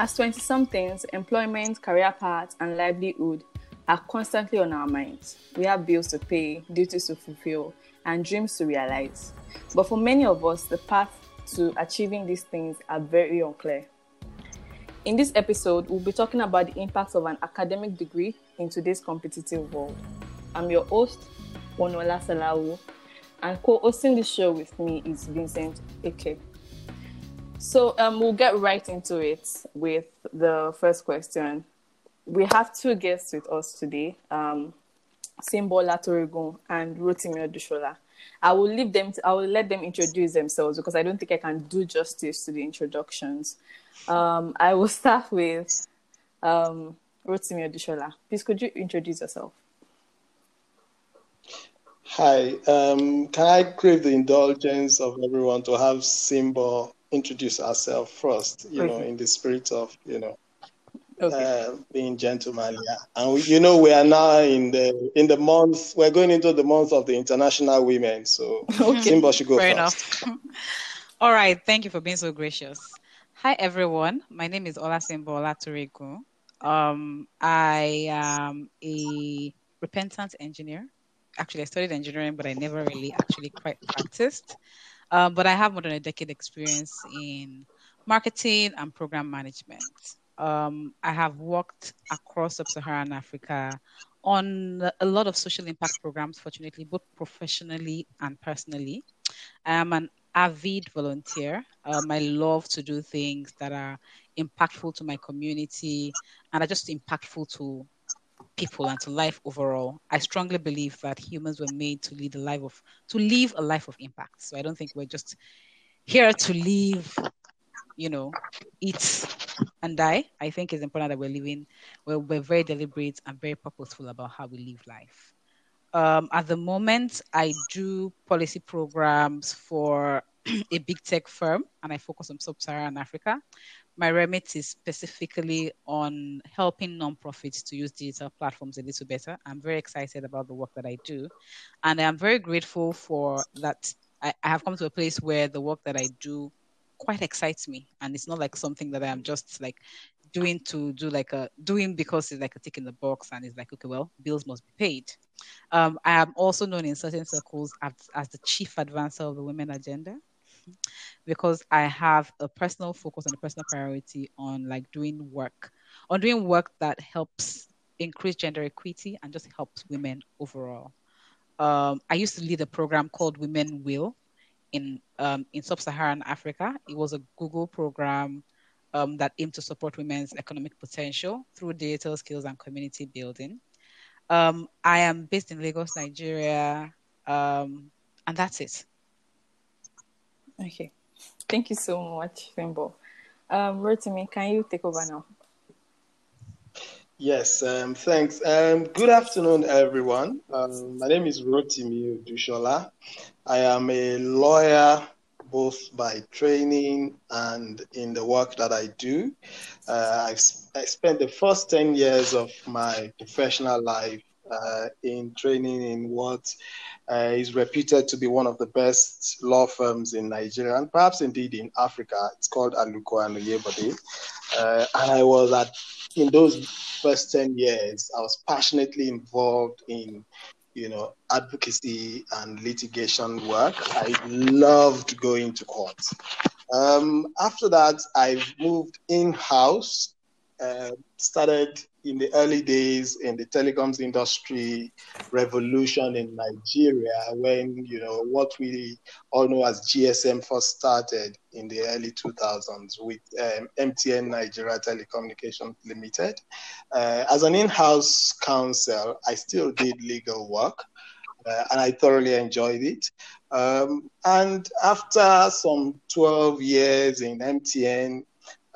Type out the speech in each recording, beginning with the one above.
As 20 somethings, employment, career paths, and livelihood are constantly on our minds. We have bills to pay, duties to fulfill, and dreams to realize. But for many of us, the path to achieving these things are very unclear. In this episode, we'll be talking about the impact of an academic degree in today's competitive world. I'm your host, Onola Salawu, and co-hosting the show with me is Vincent Eke. So um, we'll get right into it with the first question. We have two guests with us today, um, Simbo Latorogun and Rotimi Odushola. I will leave them. To, I will let them introduce themselves because I don't think I can do justice to the introductions. Um, I will start with um, Rotimi Odushola. Please, could you introduce yourself? Hi. Um, can I crave the indulgence of everyone to have Simbo introduce ourselves first, you okay. know, in the spirit of, you know, okay. uh, being gentlemanly. And we, you know, we are now in the in the month. We're going into the month of the International Women. So okay. Simba should go Fair first. enough. All right. Thank you for being so gracious. Hi everyone. My name is Ola Simbo Olaturegu. Um, I am a repentant engineer. Actually, I studied engineering, but I never really actually quite practiced. Um, but I have more than a decade experience in marketing and program management. Um, I have worked across sub-Saharan Africa on a lot of social impact programs, fortunately, both professionally and personally. I am an avid volunteer. Um, I love to do things that are impactful to my community and are just impactful to people and to life overall. I strongly believe that humans were made to lead a life of to live a life of impact. So I don't think we're just here to live, you know, eat and die. I think it's important that we're living, we're, we're very deliberate and very purposeful about how we live life. Um, at the moment, I do policy programs for a big tech firm and I focus on sub Saharan Africa my remit is specifically on helping nonprofits to use digital platforms a little better. I'm very excited about the work that I do. And I'm very grateful for that. I, I have come to a place where the work that I do quite excites me. And it's not like something that I'm just like doing to do like a doing because it's like a tick in the box and it's like, okay, well, bills must be paid. Um, I am also known in certain circles as, as the chief advancer of the women agenda because I have a personal focus and a personal priority on like doing work, on doing work that helps increase gender equity and just helps women overall. Um, I used to lead a program called Women Will in um, in sub-Saharan Africa. It was a Google program um, that aimed to support women's economic potential through digital skills and community building. Um, I am based in Lagos, Nigeria, um, and that's it. Okay. Thank you so much, Simbo. Um, Rotimi, can you take over now? Yes, um, thanks. Um, good afternoon, everyone. Um, my name is Rotimi Odushola. I am a lawyer both by training and in the work that I do. Uh, I spent the first 10 years of my professional life uh, in training in what uh, is reputed to be one of the best law firms in Nigeria and perhaps indeed in Africa. It's called Aluko and Oyebode. Uh, and I was at, in those first 10 years, I was passionately involved in, you know, advocacy and litigation work. I loved going to court. Um, after that, I've moved in-house, uh, started in the early days in the telecoms industry revolution in Nigeria, when you know what we all know as GSM first started in the early 2000s with um, MTN Nigeria Telecommunications Limited. Uh, as an in-house counsel, I still did legal work. Uh, and I thoroughly enjoyed it. Um, and after some 12 years in MTN,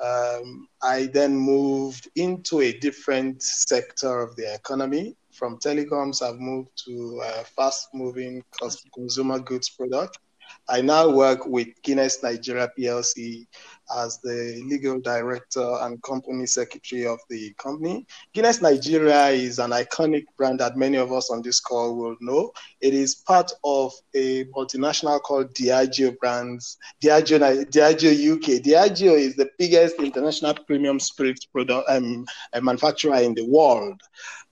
um, I then moved into a different sector of the economy. From telecoms, I've moved to uh, fast moving consumer goods product. I now work with Guinness Nigeria PLC as the legal director and company secretary of the company. Guinness Nigeria is an iconic brand that many of us on this call will know. It is part of a multinational called Diageo Brands, Diageo, Diageo UK. Diageo is the biggest international premium spirits product um, manufacturer in the world.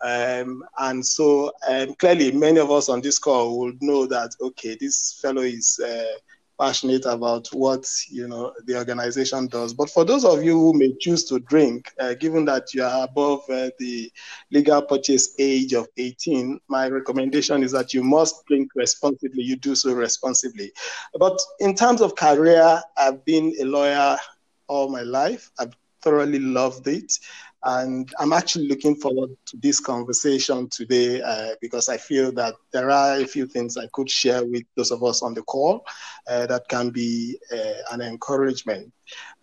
Um, and so um, clearly, many of us on this call would know that, okay, this fellow is uh, passionate about what you know the organization does. But for those of you who may choose to drink, uh, given that you are above uh, the legal purchase age of 18, my recommendation is that you must drink responsibly. You do so responsibly. But in terms of career, I've been a lawyer all my life. I've thoroughly loved it. And I'm actually looking forward to this conversation today uh, because I feel that there are a few things I could share with those of us on the call uh, that can be uh, an encouragement.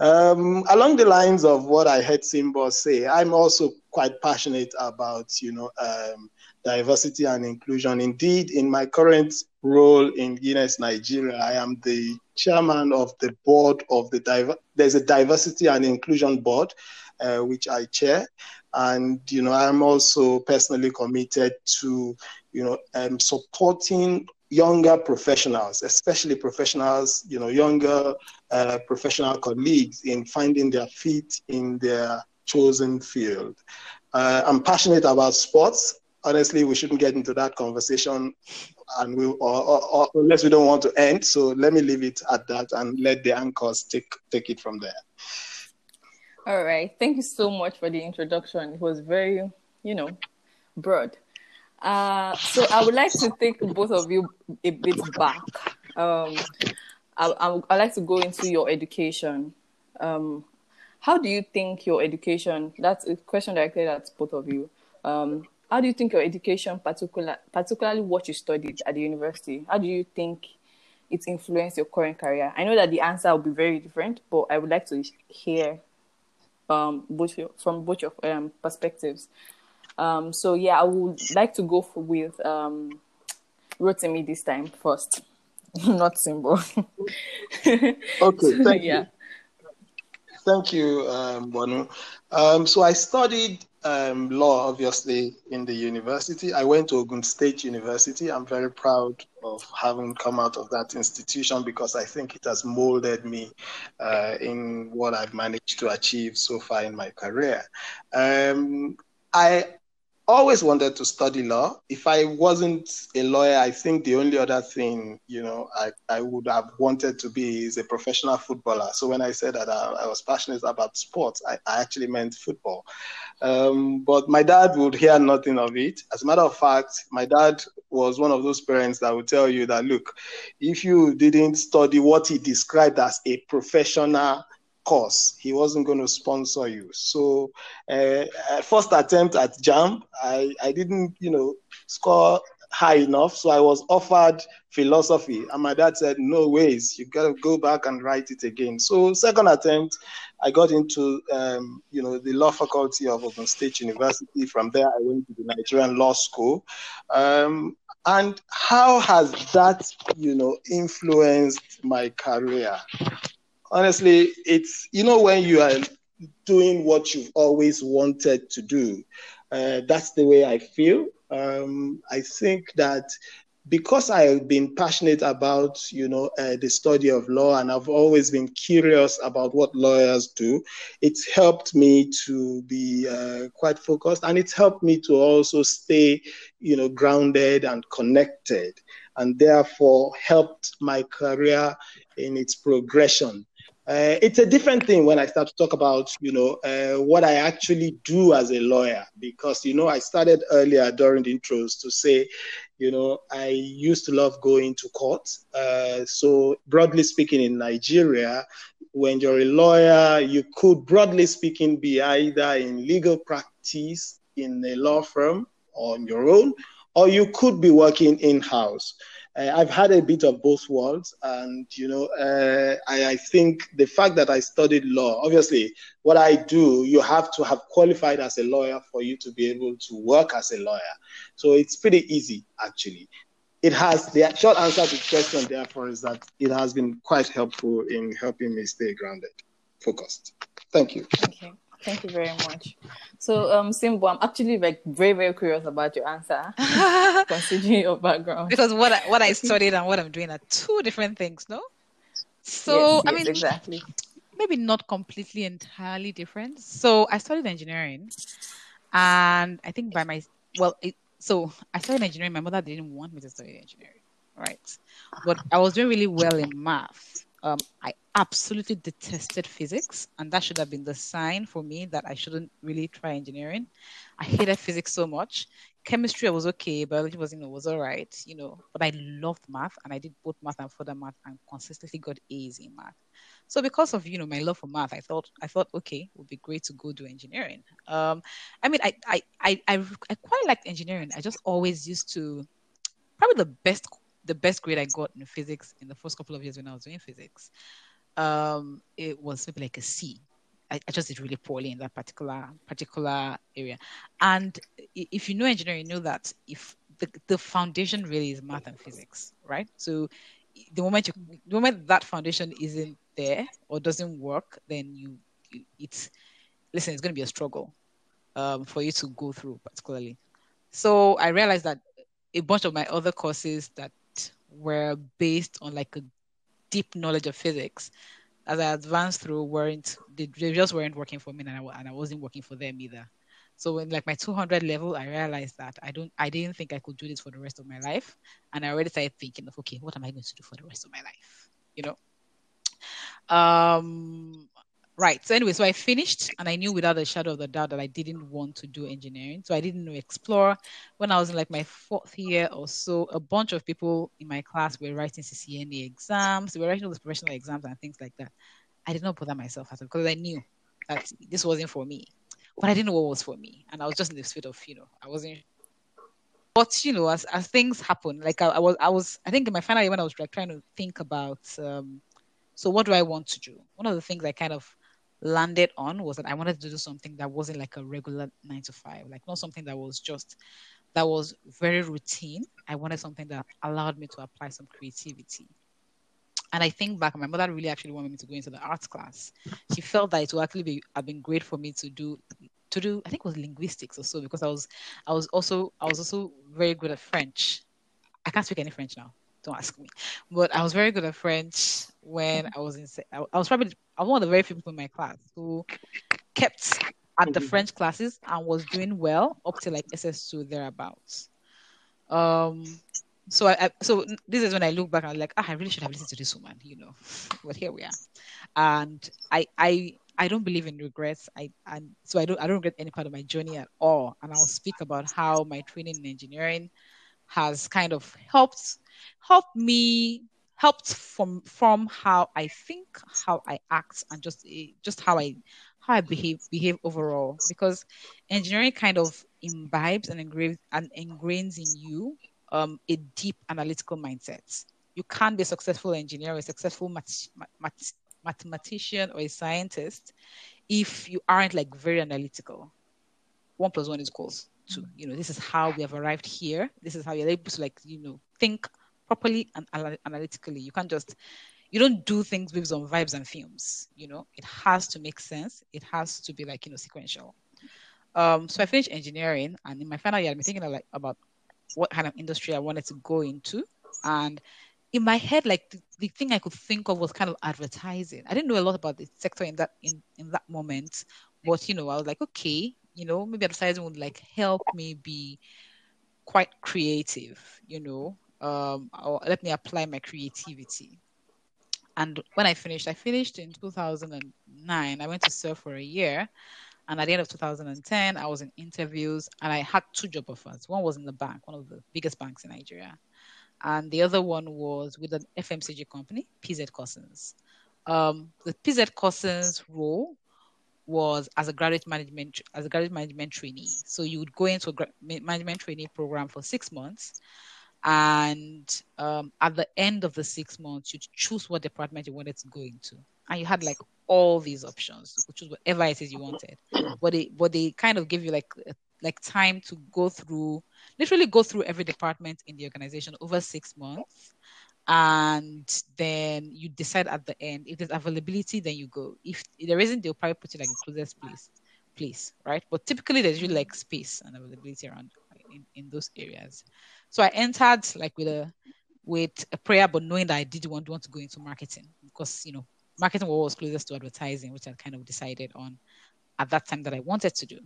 Um, along the lines of what I heard Simba say, I'm also quite passionate about, you know, um, diversity and inclusion. Indeed, in my current role in Guinness Nigeria, I am the chairman of the board of the there's a diversity and inclusion board uh, which I chair. And, you know, I'm also personally committed to, you know, um, supporting younger professionals, especially professionals, you know, younger uh, professional colleagues in finding their feet in their chosen field. Uh, I'm passionate about sports. Honestly, we shouldn't get into that conversation and we or, or, or, unless we don't want to end. So let me leave it at that and let the anchors take take it from there. All right. Thank you so much for the introduction. It was very, you know, broad. Uh, so I would like to take both of you a bit back. Um, I, I, would like to go into your education. Um, how do you think your education? That's a question directed at both of you. Um, how do you think your education, particular, particularly what you studied at the university, how do you think it influenced your current career? I know that the answer will be very different, but I would like to hear um, both from both of um, perspectives. Um, so yeah, I would like to go for, with um, Rotimi this time first, not Simbo. okay, thank yeah. you. Thank you, um, Bonu. Um, so I studied um, law, obviously, in the university. I went to Ogun State University. I'm very proud of having come out of that institution because I think it has molded me uh, in what I've managed to achieve so far in my career. Um, I always wanted to study law. If I wasn't a lawyer, I think the only other thing, you know, I, I would have wanted to be is a professional footballer. So when I said that I, I was passionate about sports, I, I actually meant football. Um, but my dad would hear nothing of it. As a matter of fact, my dad was one of those parents that would tell you that, look, if you didn't study what he described as a professional course, he wasn't going to sponsor you. So, uh, first attempt at JAMB, I, I didn't, you know, score high enough. So I was offered philosophy, and my dad said, "No ways, you got to go back and write it again." So second attempt, I got into, um, you know, the law faculty of Ogun State University. From there, I went to the Nigerian Law School. Um, and how has that, you know, influenced my career? Honestly, it's you know when you are doing what you've always wanted to do. Uh, that's the way I feel. Um, I think that because I've been passionate about, you know, uh, the study of law, and I've always been curious about what lawyers do, it's helped me to be uh, quite focused, and it's helped me to also stay, you know, grounded and connected, and therefore helped my career in its progression. Uh, it's a different thing when I start to talk about, you know, uh, what I actually do as a lawyer, because, you know, I started earlier during the intros to say, you know, I used to love going to court. Uh, so, broadly speaking, in Nigeria, when you're a lawyer, you could, broadly speaking, be either in legal practice in a law firm or on your own, or you could be working in house uh, I've had a bit of both worlds, and you know, uh, I, I, think the fact that I studied law, obviously, what I do, you have to have qualified as a lawyer for you to be able to work as a lawyer. So it's pretty easy, actually. It has the short answer to the question, therefore, is that it has been quite helpful in helping me stay grounded. focused. Thank you. Okay. Thank you very much. So, um, Simbo, I'm actually like very, very curious about your answer, considering your background. Because what I, what I studied and what I'm doing are two different things, no? So, yes, I mean, exactly. maybe not completely entirely different. So, I studied engineering, and I think by my well, it, so I studied engineering. My mother didn't want me to study engineering, right? But I was doing really well in math. Um, I absolutely detested physics, and that should have been the sign for me that I shouldn't really try engineering. I hated physics so much. Chemistry I was okay, biology was you know was all right, you know. But I loved math, and I did both math and further math, and consistently got A's in math. So because of you know my love for math, I thought I thought okay, it would be great to go do engineering. Um, I mean, I I I I, I quite liked engineering. I just always used to probably the best the best grade I got in physics in the first couple of years when I was doing physics, um, it was maybe like a C. I, I just did really poorly in that particular particular area. And if you know engineering, you know that if the, the foundation really is math and physics, right? So the moment you the moment that foundation isn't there or doesn't work, then you, you it's listen, it's going to be a struggle um, for you to go through, particularly. So I realized that a bunch of my other courses that were based on like a deep knowledge of physics as I advanced through weren't they, just weren't working for me and I, and I wasn't working for them either. So in like my 200 level, I realized that I don't, I didn't think I could do this for the rest of my life, and I already started thinking of, okay, what am I going to do for the rest of my life? You know. Um, Right. So anyway, so I finished and I knew without a shadow of a doubt that I didn't want to do engineering. So I didn't explore. When I was in like my fourth year or so, a bunch of people in my class were writing CCNA exams. They were writing all those professional exams and things like that. I did not bother myself at all because I knew that this wasn't for me. But I didn't know what was for me. And I was just in the state of, you know, I wasn't but you know, as, as things happen, like I, I was I was I think in my final year when I was like trying to think about um so what do I want to do? One of the things I kind of landed on was that I wanted to do something that wasn't like a regular nine to five, like not something that was just that was very routine. I wanted something that allowed me to apply some creativity. And I think back, my mother really actually wanted me to go into the arts class. She felt that it would actually be have been great for me to do to do I think it was linguistics or so because I was I was also I was also very good at French. I can't speak any French now don't ask me. But I was very good at French when I was in. I was probably I was one of the very few people in my class who kept at the mm-hmm. French classes and was doing well up to like SS2 thereabouts. Um, so I, I, so this is when I look back and I'm like, ah, I really should have listened to this woman, you know. But here we are, and I I I don't believe in regrets. I and so I don't I don't regret any part of my journey at all. And I'll speak about how my training in engineering has kind of helped helped me helped from from how I think, how I act, and just eh, just how I how I behave behave overall. Because engineering kind of imbibes and engraves and ingrains in you um, a deep analytical mindset. You can't be a successful engineer a successful math, math, mathematician or a scientist if you aren't like very analytical. One plus one is equals two. You know, this is how we have arrived here. This is how you're able to like, you know, think properly and analytically. You can't just you don't do things with on vibes and films. You know, it has to make sense. It has to be like you know sequential. Um, so I finished engineering, and in my final year, I'm thinking of, like about what kind of industry I wanted to go into, and in my head, like the, the, thing I could think of was kind of advertising. I didn't know a lot about the sector in that in in that moment, but you know, I was like, okay, you know, maybe advertising would like help me be quite creative, you know, um, let me apply my creativity. And when I finished, I finished in 2009. I went to serve for a year. And at the end of 2010, I was in interviews and I had two job offers. One was in the bank, one of the biggest banks in Nigeria. And the other one was with an FMCG company, PZ Cussons. Um, the PZ Cussons role was as a graduate management as a graduate management trainee. So you would go into a gra- management trainee program for six months, and um, at the end of the six months, you'd choose what department you wanted to go into, and you had like all these options. You could choose whatever it is you wanted, but they but they kind of give you like like time to go through, literally go through every department in the organization over six months, and then you decide at the end if there's availability then you go. If there isn't they'll probably put you like the closest place place right? But typically there's usually like space and availability around in, in those areas so i entered like with a with a prayer but knowing that i did want, want to go into marketing because you know marketing was closest to advertising which i kind of decided on at that time that i wanted to do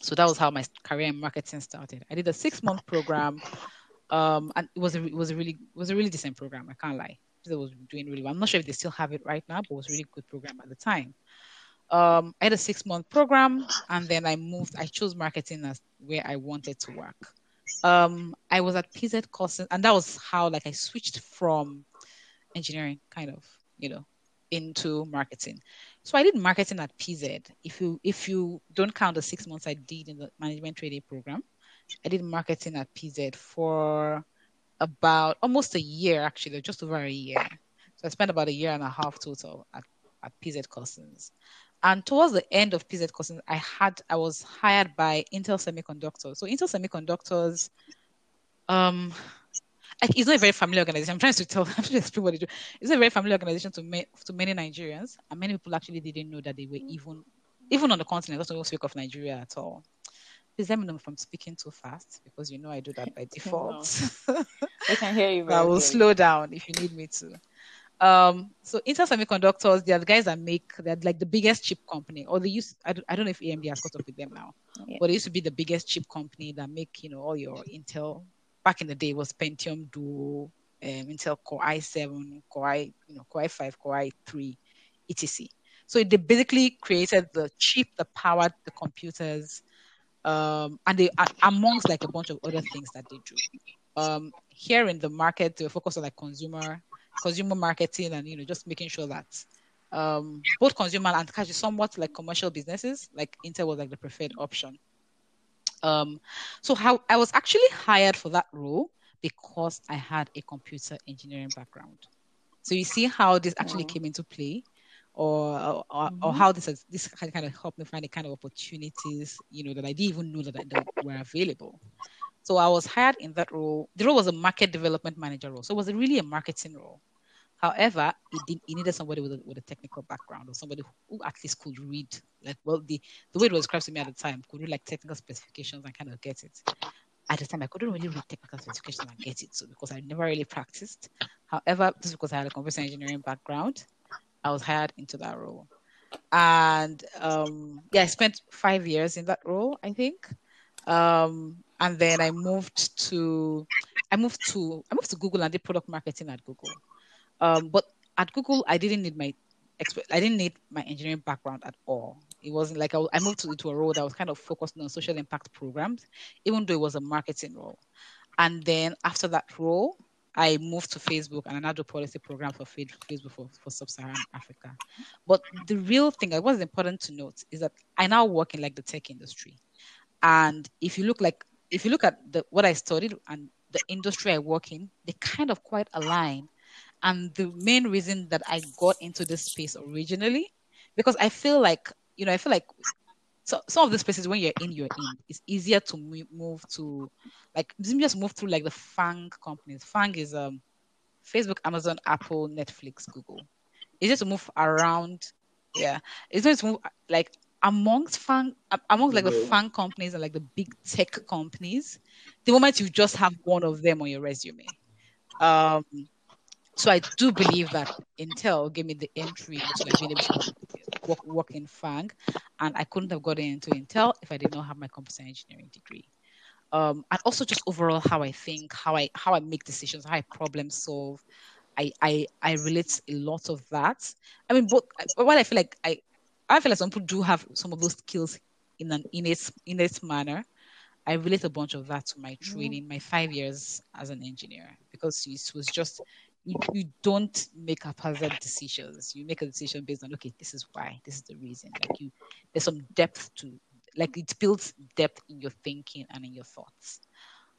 so that was how my career in marketing started i did a six month program um, and it was a it was a really it was a really decent program. I can't lie. It was doing really well. I'm not sure if they still have it right now, but it was a really good program at the time. Um, I had a six month program, and then I moved. I chose marketing as where I wanted to work. Um, I was at PZ Cussons, and that was how like I switched from engineering, kind of, you know, into marketing. So I did marketing at PZ. If you if you don't count the six months I did in the management training program, I did marketing at PZ for about almost a year, actually, just over a year. So I spent about a year and a half total at, at PZ Cussons. And towards the end of PZ Cussons, I had I was hired by Intel Semiconductors. So Intel Semiconductors, um, it's not a very familiar organization. I'm trying to tell, I'm trying to explain what they do. It's a very familiar organization to me, to many Nigerians, and many people actually didn't know that they were even, even on the continent. Don't speak of Nigeria at all. Please let me know if I'm speaking too fast because you know I do that by default. I can hear you. I will good. slow down if you need me to. Um, so Intel Semiconductors, they are the guys that make they're like the biggest chip company, or they used I don't, I don't know if AMD has caught up with them now, yeah. but they used to be the biggest chip company that make you know all your Intel. Back in the day, was Pentium Duo, um, Intel Core i7, Core i you know Core i5, Core i3, etc. So they basically created the chip that powered the computers um, and they are amongst like a bunch of other things that they do. Um, here in the market, they focus on like consumer consumer marketing and you know just making sure that um, both consumer and cash is somewhat like commercial businesses, like Intel was like the preferred option. Um, so how I was actually hired for that role because I had a computer engineering background. So you see how this actually came into play or or, mm-hmm. or how this has this kind of helped me find the kind of opportunities you know that I didn't even know that, that were available. So I was hired in that role. The role was a market development manager role, so it was really a marketing role. However, it, did, needed somebody with a, with a technical background or somebody who, at least could read, like, well, the, the way it was described to me at the time, could read like technical specifications and kind of get it. At the time, I couldn't really read technical specifications and get it, so because I never really practiced. However, just because I had a computer engineering background, I was hired into that role. And um, yeah, I spent five years in that role, I think. Um, and then I moved to I moved to I moved to Google and did product marketing at Google. Um, but at Google, I didn't need my I didn't need my engineering background at all. It wasn't like I, I moved to, into a role that was kind of focused on social impact programs, even though it was a marketing role. And then after that role, I moved to Facebook and another policy program for Facebook for, for sub-Saharan Africa. But the real thing, what is important to note, is that I now work in like the tech industry, and if you look like if you look at the what I studied and the industry I work in, they kind of quite align. And the main reason that I got into this space originally, because I feel like you know, I feel like so some of these places when you're in, you're in. It's easier to move to, like, just move through like the FANG companies. FANG is um, Facebook, Amazon, Apple, Netflix, Google. It's just to move around. Yeah, it's just to move like amongst FANG, amongst like the FANG companies and like the big tech companies. The moment you just have one of them on your resume. Um, so I do believe that Intel gave me the entry into like being able to work, work in FANG, and I couldn't have gotten into Intel if I did not have my computer engineering degree. Um, and also just overall how I think, how I how I make decisions, how I problem solve. I I, I relate a lot of that. I mean, but while I feel like I I feel like some people do have some of those skills in an innate innate manner. I relate a bunch of that to my mm-hmm. training, my five years as an engineer, because it was just you, you don't make haphazard decisions. You make a decision based on okay, this is why, this is the reason. Like you, there's some depth to, like it builds depth in your thinking and in your thoughts.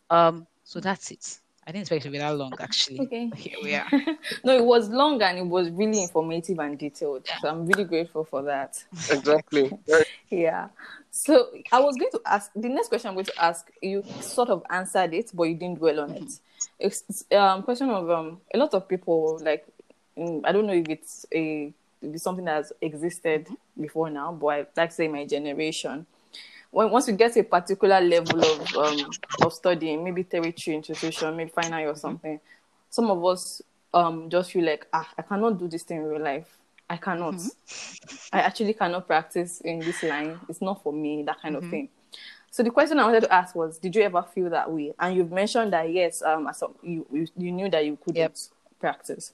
Um, so that's it. I didn't expect it to be that long, actually. Okay. Here we are. no, it was long and it was really informative and detailed. So I'm really grateful for that. Exactly. Yeah. So I was going to ask the next question I'm going to ask. You sort of answered it, but you didn't dwell on it. It's um question of um a lot of people like mm, I don't know if it's a if it's something that's existed before now, but I like to say my generation. When once you get a particular level of um of studying, maybe territory institution, maybe final or something, some of us um just feel like ah I cannot do this thing in real life. I cannot. I actually cannot practice in this line. It's not for me, that kind of thing. So the question I wanted to ask was, did you ever feel that way? And you've mentioned that yes, um, some, you, you you knew that you couldn't Yep. practice.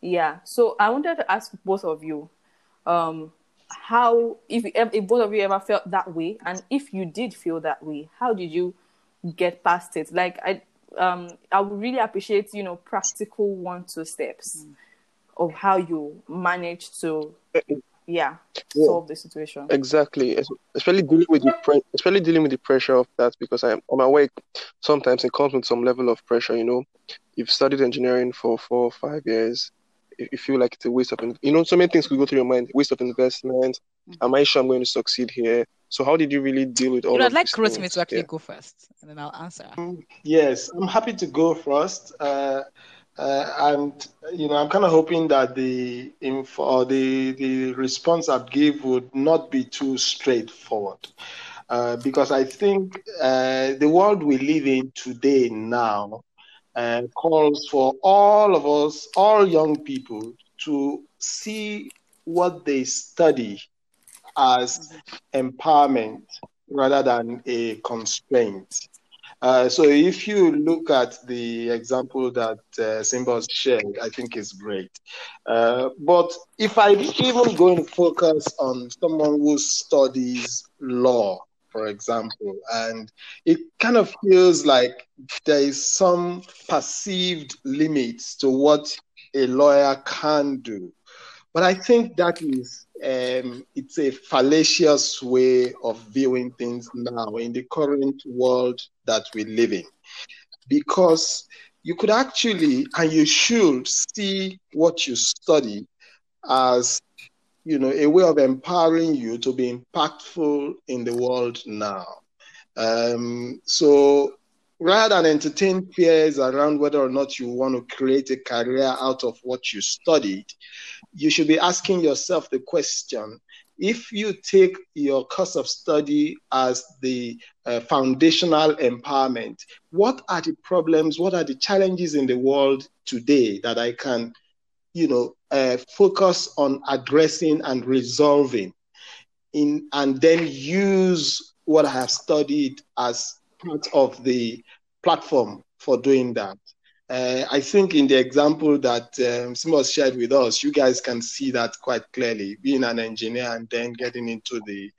Yeah. So I wanted to ask both of you, um, how if, if both of you ever felt that way, and if you did feel that way, how did you get past it? Like I um I would really appreciate you know practical one two steps of how you managed to yeah, Yeah. solve the situation. Exactly, Es- especially dealing with the pre- especially dealing with the pressure of that because I'm on my way. Sometimes it comes with some level of pressure. You know, you've studied engineering for four or five years. You you feel like it's a waste of, you know, so many things could go through your mind. Waste of investment. Am I sure I'm going to succeed here? So how did you really deal with all You know, of I'd like these Rotimi to actually Yeah. go first, and then I'll answer. Yes, I'm happy to go first. Uh, uh, and you know, I'm kind of hoping that the info or the the response I'd give would not be too straightforward, uh, because I think uh, the world we live in today now uh, calls for all of us, all young people, to see what they study as empowerment rather than a constraint. Uh, so if you look at the example that uh, shared, I think is great. Uh, but if I'm even go and focus on someone who studies law, for example, and it kind of feels like there is some perceived limits to what a lawyer can do. But I think that is um, it's a fallacious way of viewing things now in the current world that we live in, because you could actually and you should see what you study as you know a way of empowering you to be impactful in the world now. Um, so rather than entertain fears around whether or not you want to create a career out of what you studied, you should be asking yourself the question if you take your course of study as the uh, foundational empowerment, what are the problems, what are the challenges in the world today that I can, you know, uh, focus on addressing and resolving, in and then use what I have studied as part of the platform for doing that. Uh, I think in the example that um, shared with us, you guys can see that quite clearly. Being an engineer and then getting into the,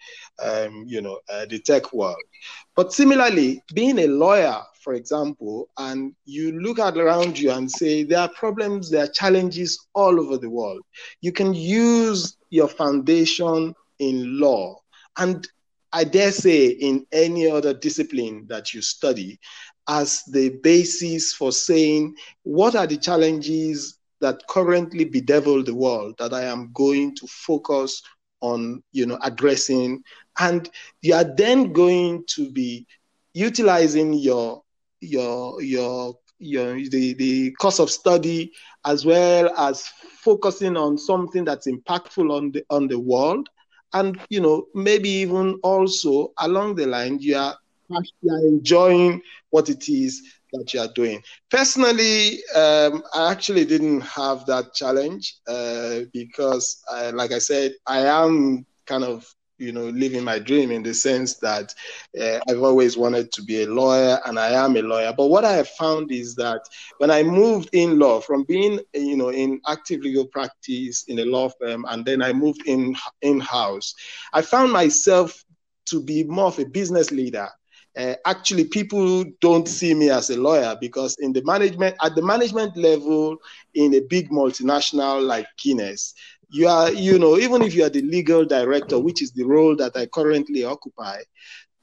um, you know, uh, the tech world. But similarly, being a lawyer, for example, and you look at around you and say there are problems, there are challenges all over the world. You can use your foundation in law, and I dare say in any other discipline that you study as the basis for saying what are the challenges that currently bedevil the world that I am going to focus on, you know, addressing, and you are then going to be utilizing your your your your the, the course of study as well as focusing on something that's impactful on the on the world and you know maybe even also along the line you are are enjoying what it is that you are doing. Personally, um, I actually didn't have that challenge uh, because, I, like I said, I am kind of you know living my dream in the sense that uh, I've always wanted to be a lawyer and I am a lawyer. But what I have found is that when I moved in law from being you know in active legal practice in a law firm and then I moved in in house, I found myself to be more of a business leader uh, actually people don't see me as a lawyer because in the management at the management level in a big multinational like Guinness, you are you know even if you are the legal director, which is the role that I currently occupy,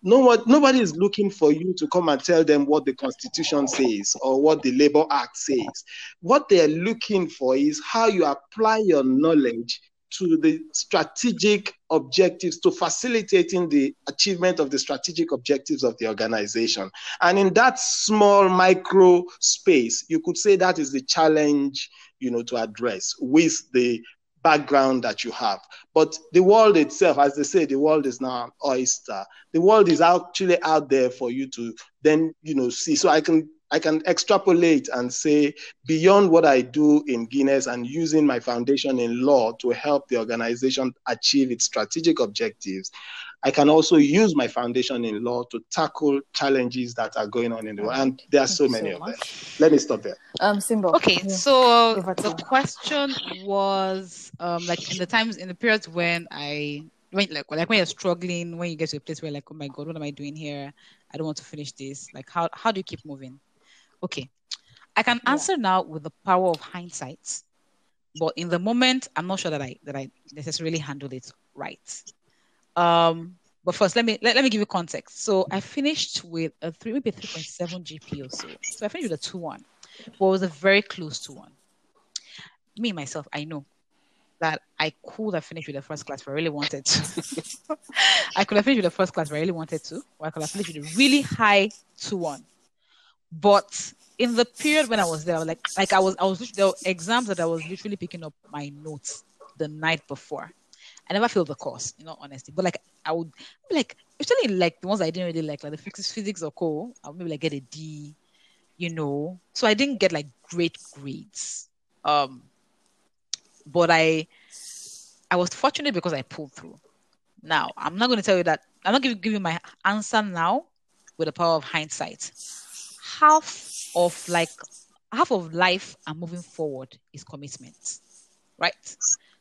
no one, nobody is looking for you to come and tell them what the Constitution says or what the Labor Act says. What they're looking for is how you apply your knowledge to the strategic objectives, to facilitating the achievement of the strategic objectives of the organization. And in that small micro space, you could say that is the challenge, you know, to address with the background that you have. But the world itself, as they say, the world is now an oyster. The world is actually out there for you to then, you know, see. So I can I can extrapolate and say beyond what I do in Guinness and using my foundation in law to help the organization achieve its strategic objectives, I can also use my foundation in law to tackle challenges that are going on in the world. And there are so many so of them. Let me stop there. Um, Simba. Okay, yeah. so the question was um, like in the times, in the periods when I when like like when you're struggling, when you get to a place where like, oh my god, what am I doing here? I don't want to finish this. Like, how how do you keep moving? Okay, I can answer yeah. now with the power of hindsight, but in the moment, I'm not sure that I that I necessarily handled it right. Um, but first, let me let, let me give you context. So I finished with a three, maybe three point seven GP or so. So I finished with a two one, but it was a very close to one. Me myself, I know that I could have finished with the first class if I really wanted to. I could have finished with the first class if I really wanted to, or I could have finished with a really high two one. But in the period when I was there, like like I was I was there were exams that I was literally picking up my notes the night before. I never failed the course, you know, honestly. But like I would like especially like the ones I didn't really like, like the physics physics or co, I would maybe like get a D, you know. So I didn't get like great grades. Um but I I was fortunate because I pulled through. Now I'm not going to tell you that I'm not to give you my answer now with the power of hindsight. Half of like half of life and moving forward is commitment, right?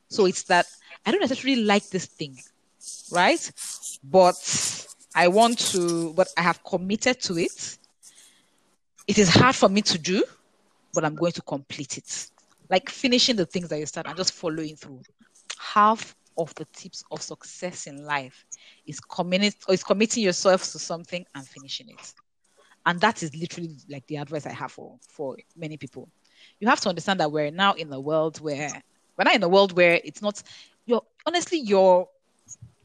So it's that I don't necessarily like this thing, right? But I want to, but I have committed to it. It is hard for me to do, but I'm going to complete it. Like finishing the things that you start and just following through. Half of the tips of success in life is committing is committing yourself to something and finishing it. And that is literally like the advice I have for for many people. You have to understand that we're now in a world where we're not in a world where it's not your honestly your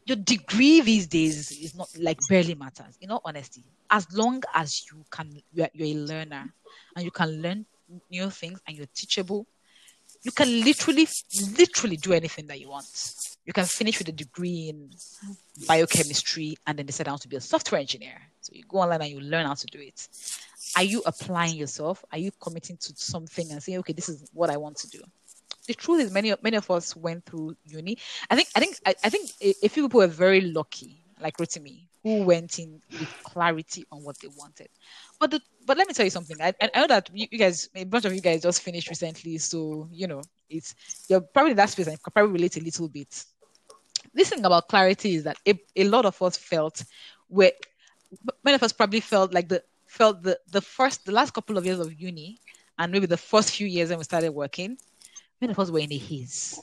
your degree these days is not like barely matters in all honesty as long as you can you're, you're a learner and you can learn new things and you're teachable you can literally literally do anything that you want. You can finish with a degree in biochemistry and then decide to be a software engineer. So you go online and you learn how to do it. Are you applying yourself? Are you committing to something and saying okay this is what i want to do the truth is many many of us went through uni. I think I think I, I think a, few people were very lucky, like Rotimi, who went in with clarity on what they wanted. But the, but let me tell you something. I, I know that you, you, guys, a bunch of you guys just finished recently, so you know it's you're probably in that space and can probably relate a little bit. This thing about clarity is that a, a lot of us felt where many of us probably felt like the felt the the first the last couple of years of uni and maybe the first few years when we started working many of us were in a haze.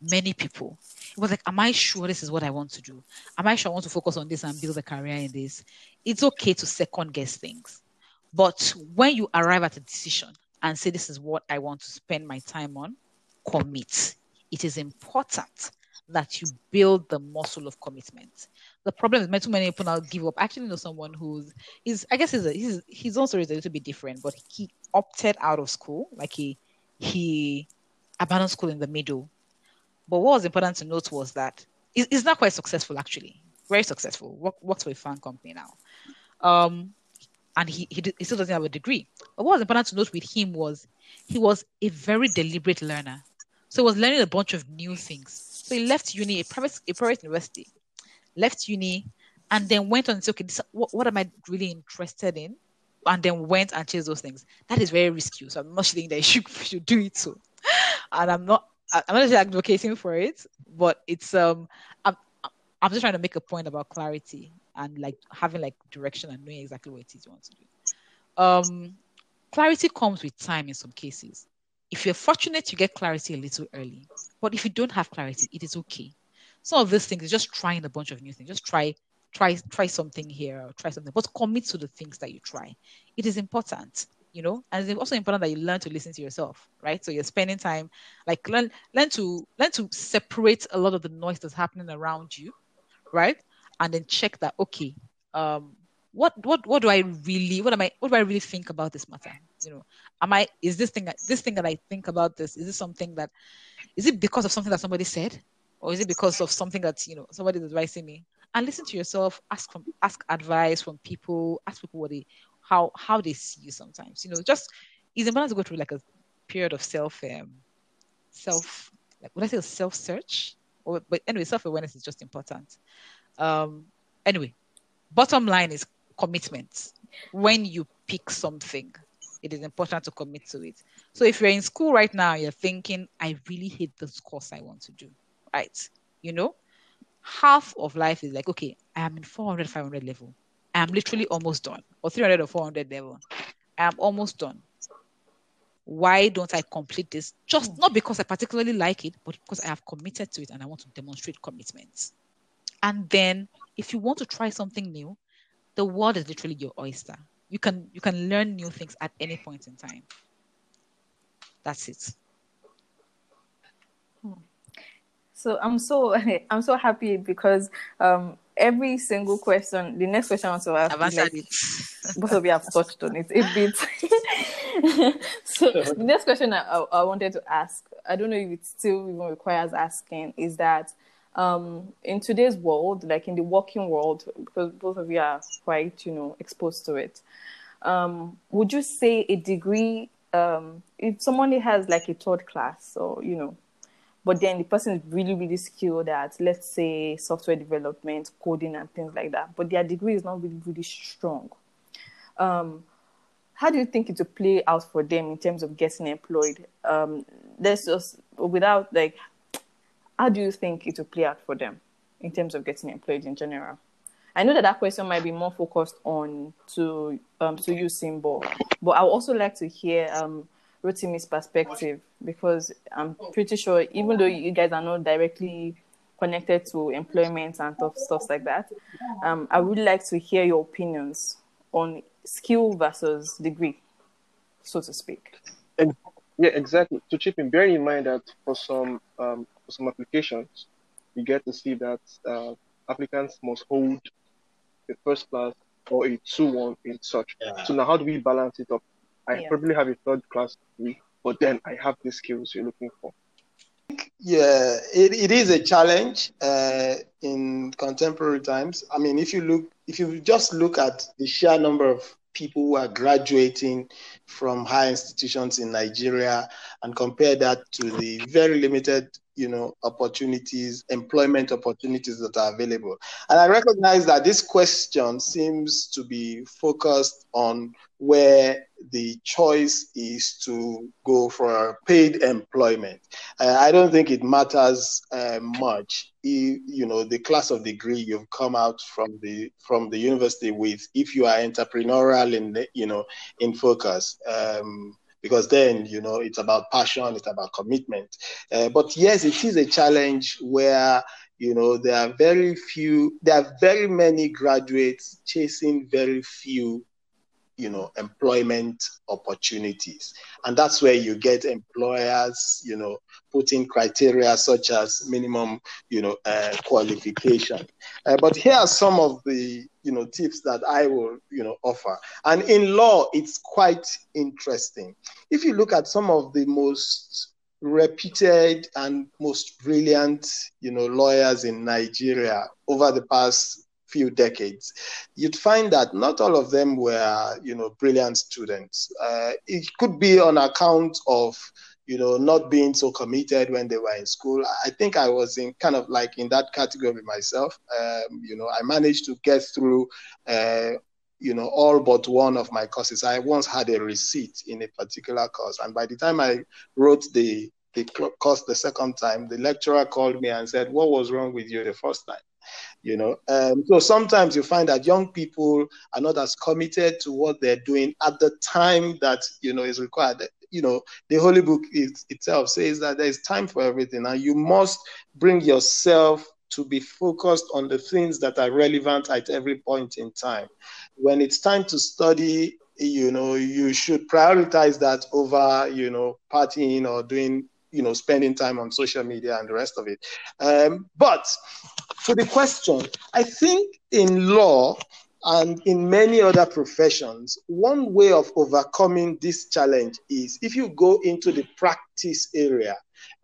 Many people. It was like, Am I sure this is what I want to do? Am I sure I want to focus on this and build a career in this? It's okay to second guess things. But when you arrive at a decision and say, This is what I want to spend my time on, commit. It is important that you build the muscle of commitment. The problem is too many people now give up. I actually know someone who's is I guess his his his own story is a little bit different, but he opted out of school. Like he he abandoned school in the middle. But what was important to note was that it's not quite successful actually. Very successful. Work, works for a FANG company now. Um, and he, he, he still doesn't have a degree. But what was important to note with him was he was a very deliberate learner. So he was learning a bunch of new things. So he left uni, a private, a private university, left uni, and then went on and said, okay, this, what, what am I really interested in? And then went and chased those things. That is very risky. So I'm not saying that you should, should do it so and I'm not I'm not advocating for it, but it's um I'm I'm just trying to make a point about clarity and like having like direction and knowing exactly what it is you want to do. Um, clarity comes with time in some cases. If you're fortunate, you get clarity a little early. But if you don't have clarity, it is okay. Some of these things is just trying a bunch of new things. Just try try try something here or try something, but commit to the things that you try. It is important, you know, and it's also important that you learn to listen to yourself, right? So you're spending time, like learn learn to learn to separate a lot of the noise that's happening around you, right? And then check that okay, um, what what what do I really what am I what do I really think about this matter? You know, am I is this thing this thing that I think about this is this something that is it because of something that somebody said, or is it because of something that you know somebody is advising me? And listen to yourself. Ask from ask advice from people. Ask people what they how how they see you. Sometimes you know just it's important to go through like a period of self um self like would I say self search or but anyway self awareness is just important. Um anyway, bottom line is commitment. When you pick something, it is important to commit to it. So if you're in school right now, you're thinking, I really hate this course I want to do, right? You know, half of life is like, okay, I am in 400, 500 level. I am literally almost done, or 300 or 400 level. I am almost done. Why don't I complete this? Just not because I particularly like it, but because I have committed to it and I want to demonstrate commitment. And then, if you want to try something new, the world is literally your oyster. You can you can learn new things at any point in time. That's it. So I'm so I'm so happy because um, every single question, the next question I want to ask, I've answered like, it. both of you have touched on it a bit. so the next question I, I wanted to ask, I don't know if it still even requires asking, is that um, in today's world, like in the working world, because both of you are quite, you know, exposed to it, um, would you say a degree, um, if somebody has like a third class or, you know, but then the person is really, really skilled at, let's say, software development, coding, and things like that, but their degree is not really, really strong. Um, how do you think it will play out for them in terms of getting employed? Um, let's just, without like, how do you think it will play out for them in terms of getting employed in general? I know that that question might be more focused on to um, to you, Simbo, but I would also like to hear um, Rotimi's perspective because I'm pretty sure, even though you guys are not directly connected to employment and stuff, stuff like that, um, I would like to hear your opinions on skill versus degree, so to speak. And yeah, exactly. To chip in, bearing in mind that for some um, for some applications, you get to see that uh, applicants must hold a first class or a two one in such. Yeah. So now, how do we balance it up? I Yeah. probably have a third class degree, but then I have the skills you're looking for. Yeah, it, it is a challenge uh, in contemporary times. I mean, if you look, if you just look at the sheer number of people who are graduating from high institutions in Nigeria and compare that to the very limited, you know, opportunities, employment opportunities that are available. And I recognize that this question seems to be focused on where the choice is to go for paid employment. Uh, I don't think it matters uh, much, if, you know, the class of degree you've come out from the from the university with, if you are entrepreneurial in, you know, in focus. Um, because then you know it's about passion, it's about commitment. Uh, but yes, it is a challenge where you know there are very few, there are very many graduates chasing very few you know employment opportunities. And that's where you get employers you know putting criteria such as minimum you know uh, qualification. Uh, but here are some of the you know tips that i will you know offer. And in law it's quite interesting. If you look at some of the most reputed and most brilliant you know lawyers in nigeria over the past few decades, you'd find that not all of them were, you know, brilliant students. Uh, it could be on account of, you know, not being so committed when they were in school. I think I was in kind of like in that category myself. Um, you know, I managed to get through. Uh, you know, all but one of my courses. I once had a receipt in a particular course, and by the time I wrote the the course the second time, the lecturer called me and said, "What was wrong with you the first time?" You know um, so sometimes you find that young people are not as committed to what they're doing at the time that you know is required you know the holy book is, itself says that there is time for everything and you must bring yourself to be focused on the things that are relevant at every point in time. When it's time to study, you know, you should prioritize that over, you know, partying or doing, you know, spending time on social media and the rest of it. Um, but for the question, I think in law, and in many other professions, one way of overcoming this challenge is if you go into the practice area.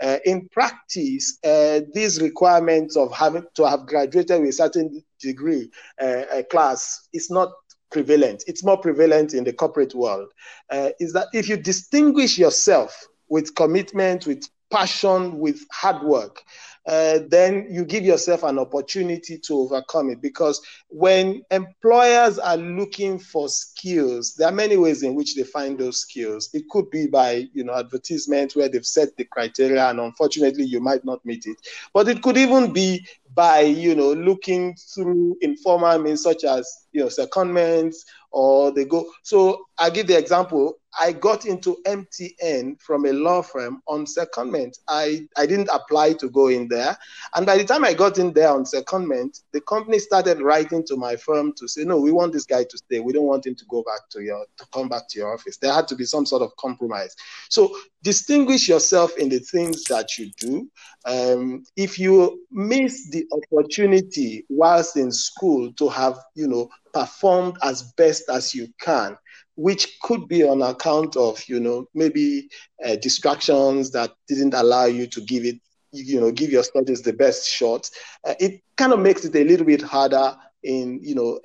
Uh, in practice, uh, these requirements of having to have graduated with a certain degree uh, a class is not prevalent. It's more prevalent in the corporate world. Uh, is that if you distinguish yourself with commitment, with passion, with hard work, uh, then you give yourself an opportunity to overcome it. Because when employers are looking for skills, there are many ways in which they find those skills. It could be by you know advertisement where they've set the criteria, and unfortunately you might not meet it. But it could even be by you know looking through informal means such as you know secondments or they go. So I give the example. I got into MTN from a law firm on secondment. I, I didn't apply to go in there. And by the time I got in there on secondment, the company started writing to my firm to say, no, we want this guy to stay. We don't want him to go back to your to come back to your office. There had to be some sort of compromise. So distinguish yourself in the things that you do. Um, if you miss the opportunity whilst in school to have, you know, performed as best as you can, which could be on account of, you know, maybe uh, distractions that didn't allow you to give it, you know, give your studies the best shot. Uh, it kind of makes it a little bit harder in you know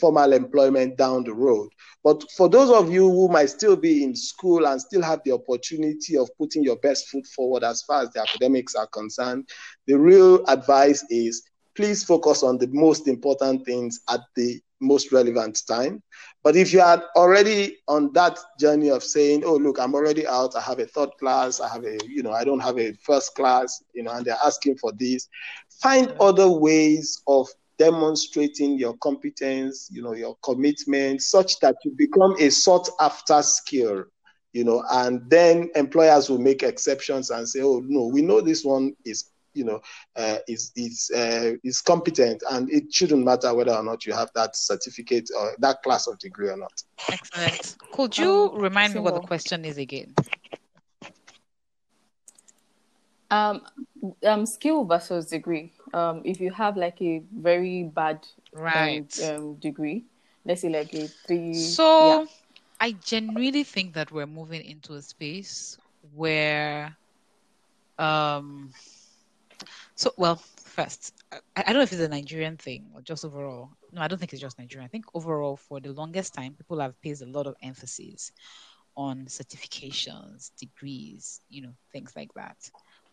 formal employment down the road but for those of you who might still be in school and still have the opportunity of putting your best foot forward as far as the academics are concerned the real advice is please focus on the most important things at the most relevant time but if you are already on that journey of saying oh look i'm already out. I have a third class. I have a you know i don't have a first class you know and they're asking for this find other ways of demonstrating your competence, you know, your commitment, such that you become a sought after skill, you know, and then employers will make exceptions and say, oh no, we know this one is you know uh, is is uh, is competent and it shouldn't matter whether or not you have that certificate or that class of degree or not. Excellent. Could you um, remind me what the question is again? Um, um skill versus degree. Um, if you have like a very bad right. um, degree, let's say like a three. So, yeah. I genuinely think that we're moving into a space where, um, so well, first, I, I don't know if it's a Nigerian thing or just overall. No, I don't think it's just Nigerian. I think overall, for the longest time, people have placed a lot of emphasis on certifications, degrees, you know, things like that.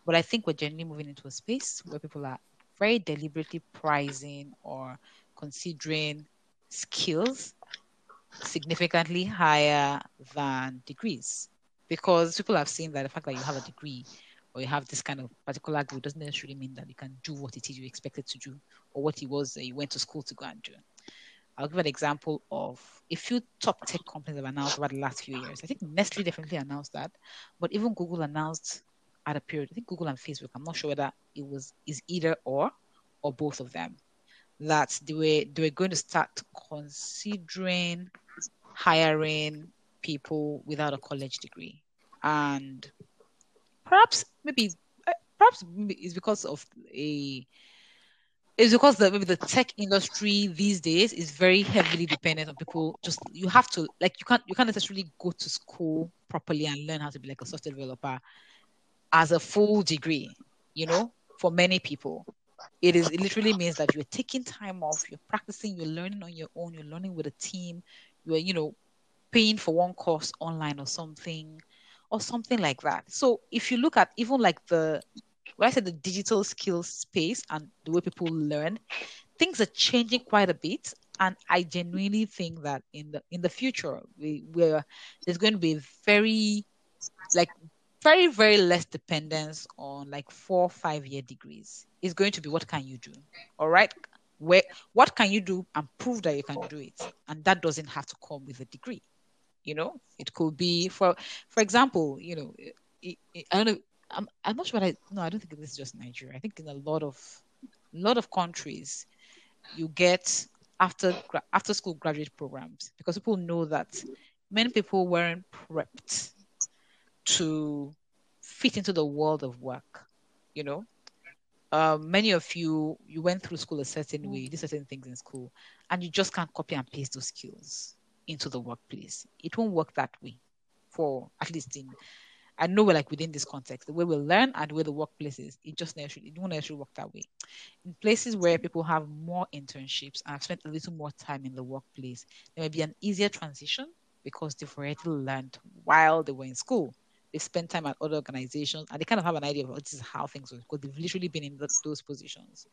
But I think we're generally moving into a space where people are very deliberately pricing or considering skills significantly higher than degrees because people have seen that the fact that you have a degree or you have this kind of particular degree doesn't necessarily mean that you can do what it is you expected to do or what it was that you went to school to go and do. I'll give an example of a few top tech companies have announced over the last few years. I think Nestle definitely announced that, but even Google announced at a period. I think Google and Facebook. I'm not sure whether it was is either or or both of them. That they were they were going to start considering hiring people without a college degree, and perhaps maybe uh, perhaps it's because of a it's because the maybe the tech industry these days is very heavily dependent on people just you have to like you can't you can't necessarily go to school properly and learn how to be like a software developer as a full degree, you know, for many people. It is it literally means that you're taking time off, you're practicing, you're learning on your own, you're learning with a team, you're, you know, paying for one course online or something, or something like that. So if you look at even like the when I said the digital skills space and the way people learn, things are changing quite a bit. And I genuinely think that in the in the future, we where there's going to be very like very very less dependence on like four five year degrees. It's going to be what can you do? All right? Where what can you do and prove that you can do it? And that doesn't have to come with a degree you know it could be for for example you know it, it, i don't know I'm, I'm not sure but i no i don't think this is just nigeria i think in a lot of a lot of countries, you get after after school graduate programs because people know that many people weren't prepped to fit into the world of work. You know, um, many of you you went through school a certain way, did certain things in school, and you just can't copy and paste those skills into the workplace. It won't work that way for at least in I know we're like within this context, the way we learn and where the workplace is, it just naturally it won't naturally work that way. In places where people have more internships and have spent a little more time in the workplace, there may be an easier transition because they've already learned while they were in school. They spent time at other organizations and they kind of have an idea of oh, this is how things work because they've literally been in those positions.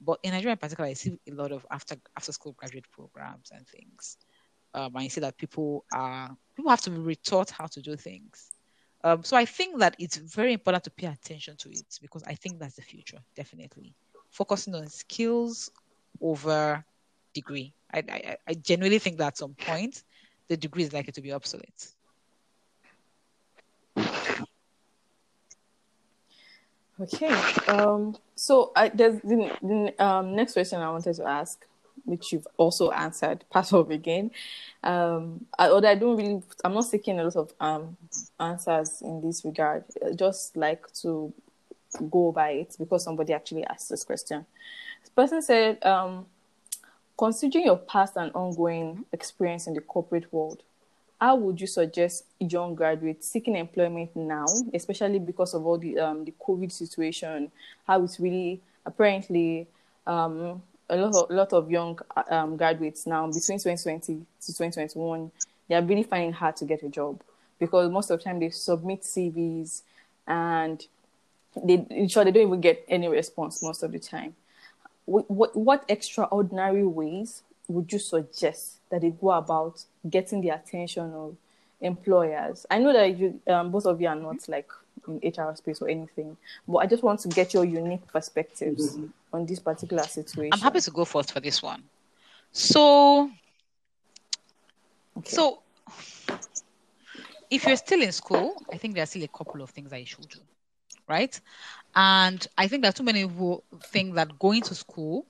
But in Nigeria in particular, I see a lot of after after school graduate programs and things. Um, I see that people are people have to be retaught how to do things. Um, so I think that it's very important to pay attention to it because I think that's the future, definitely. Focusing on skills over degree. I, I, I genuinely think that at some point the degree is likely to be obsolete. Okay. Um, so I, there's the, the um, next question I wanted to ask, which you've also answered part of again. Um, I, although I don't really, I'm not seeking a lot of um, answers in this regard. I just like to go by it because somebody actually asked this question. This person said, um, considering your past and ongoing experience in the corporate world, how would you suggest young graduates seeking employment now, especially because of all the um, the COVID situation, how it's really apparently um, a lot of, lot of young um, graduates now between 2020 to 2021, they are really finding hard to get a job because most of the time they submit CVs and they in ensure they don't even get any response most of the time. What, what, what extraordinary ways would you suggest that they go about getting the attention of employers? I know that you, um, both of you are not like in HR space or anything, but I just want to get your unique perspectives mm-hmm. on this particular situation. I'm happy to go first for this one. So, okay. so if you're still in school, I think there are still a couple of things that you should do, right? And I think there are too many people think that going to school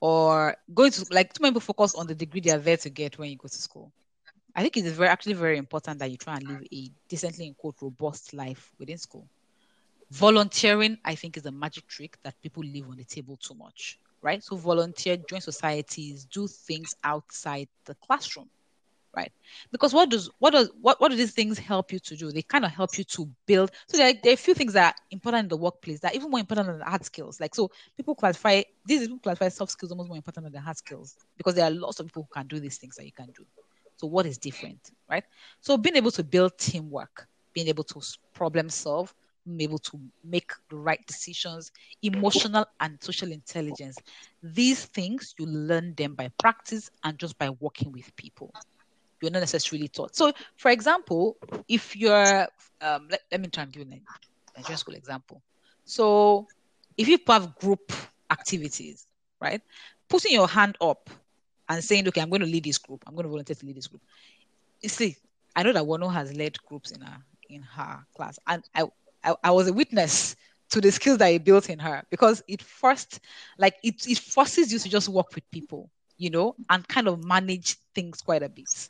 or going to like too many people focus on the degree they are there to get when you go to school. I think it is very actually very important that you try and live a decently in quote robust life within school. Volunteering, I think, is a magic trick that people leave on the table too much, right? So volunteer, join societies, do things outside the classroom right? Because what does what does what, what do these things help you to do? They kind of help you to build. So there, there are a few things that are important in the workplace that are even more important than the hard skills. Like so people classify these people classify soft skills almost more important than the hard skills because there are lots of people who can do these things that you can do so what is different right so being able to build teamwork being able to problem solve being able to make the right decisions emotional and social intelligence these things you learn them by practice and just by working with people you're not necessarily taught. So, for example, if you're, um, let, let me try and give you a Nigerian school example. So, if you have group activities, right, putting your hand up and saying, okay, I'm going to lead this group, I'm going to volunteer to lead this group. You see, I know that Wano has led groups in her in her class, and I, I, I was a witness to the skills that he built in her because it first, like, it, it forces you to just work with people you know, and kind of manage things quite a bit.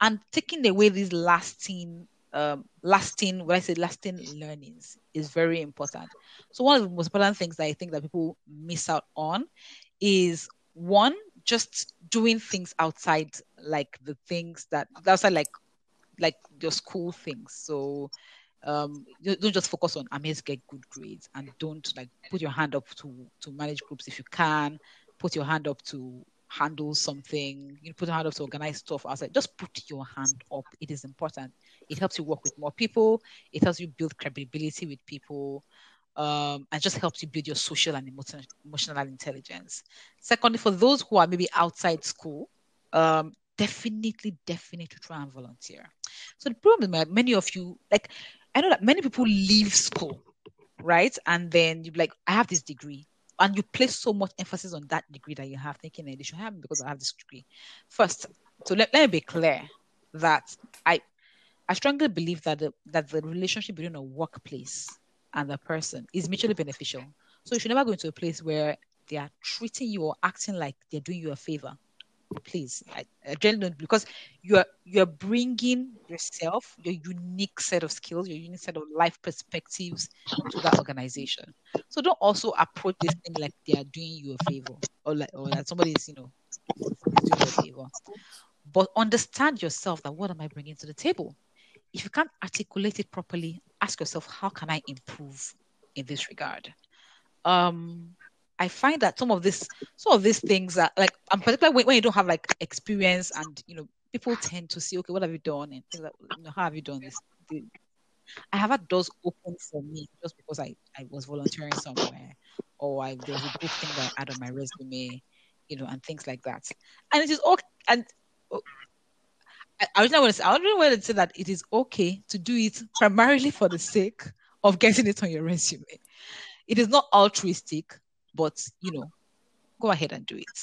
And taking away these lasting, um, lasting, when I say lasting learnings is very important. So one of the most important things that I think that people miss out on is one, just doing things outside like the things that outside like like your school things. So um don't just focus on I'm get good grades and don't like put your hand up to to manage groups if you can, put your hand up to handle something, you put your hand up to organize stuff outside, just put your hand up. It is important. It helps you work with more people. It helps you build credibility with people. Um, and just helps you build your social and emotional, emotional intelligence. Secondly, for those who are maybe outside school, um, definitely, definitely try and volunteer. So the problem is many of you, like, I know that many people leave school, right? And then you're like, I have this degree and you place so much emphasis on that degree that you have, thinking that they should have because I have this degree. First, so let, let me be clear that I I strongly believe that the that the relationship between a workplace and the person is mutually beneficial. So you should never go into a place where they are treating you or acting like they're doing you a favor, please, I, I uh, don't because you're you're bringing yourself, your unique set of skills, your unique set of life perspectives to that organization. So don't also approach this thing like they are doing you a favor or like or that somebody is you know doing you a favor. But understand yourself that what am I bringing to the table? If you can't articulate it properly, ask yourself, how can I improve in this regard? Um, I find that some of this, some of these things are like, I'm particularly when, when, you don't have like experience and you know, people tend to see, okay, what have you done, and like, you know, how have you done this? I have had doors open for me just because I, I was volunteering somewhere, or I there was a good thing that I had on my resume, you know, and things like that. And it is okay. And I, originally want to say, to say that it is okay to do it primarily for the sake of getting it on your resume. It is not altruistic but you know, go ahead and do it.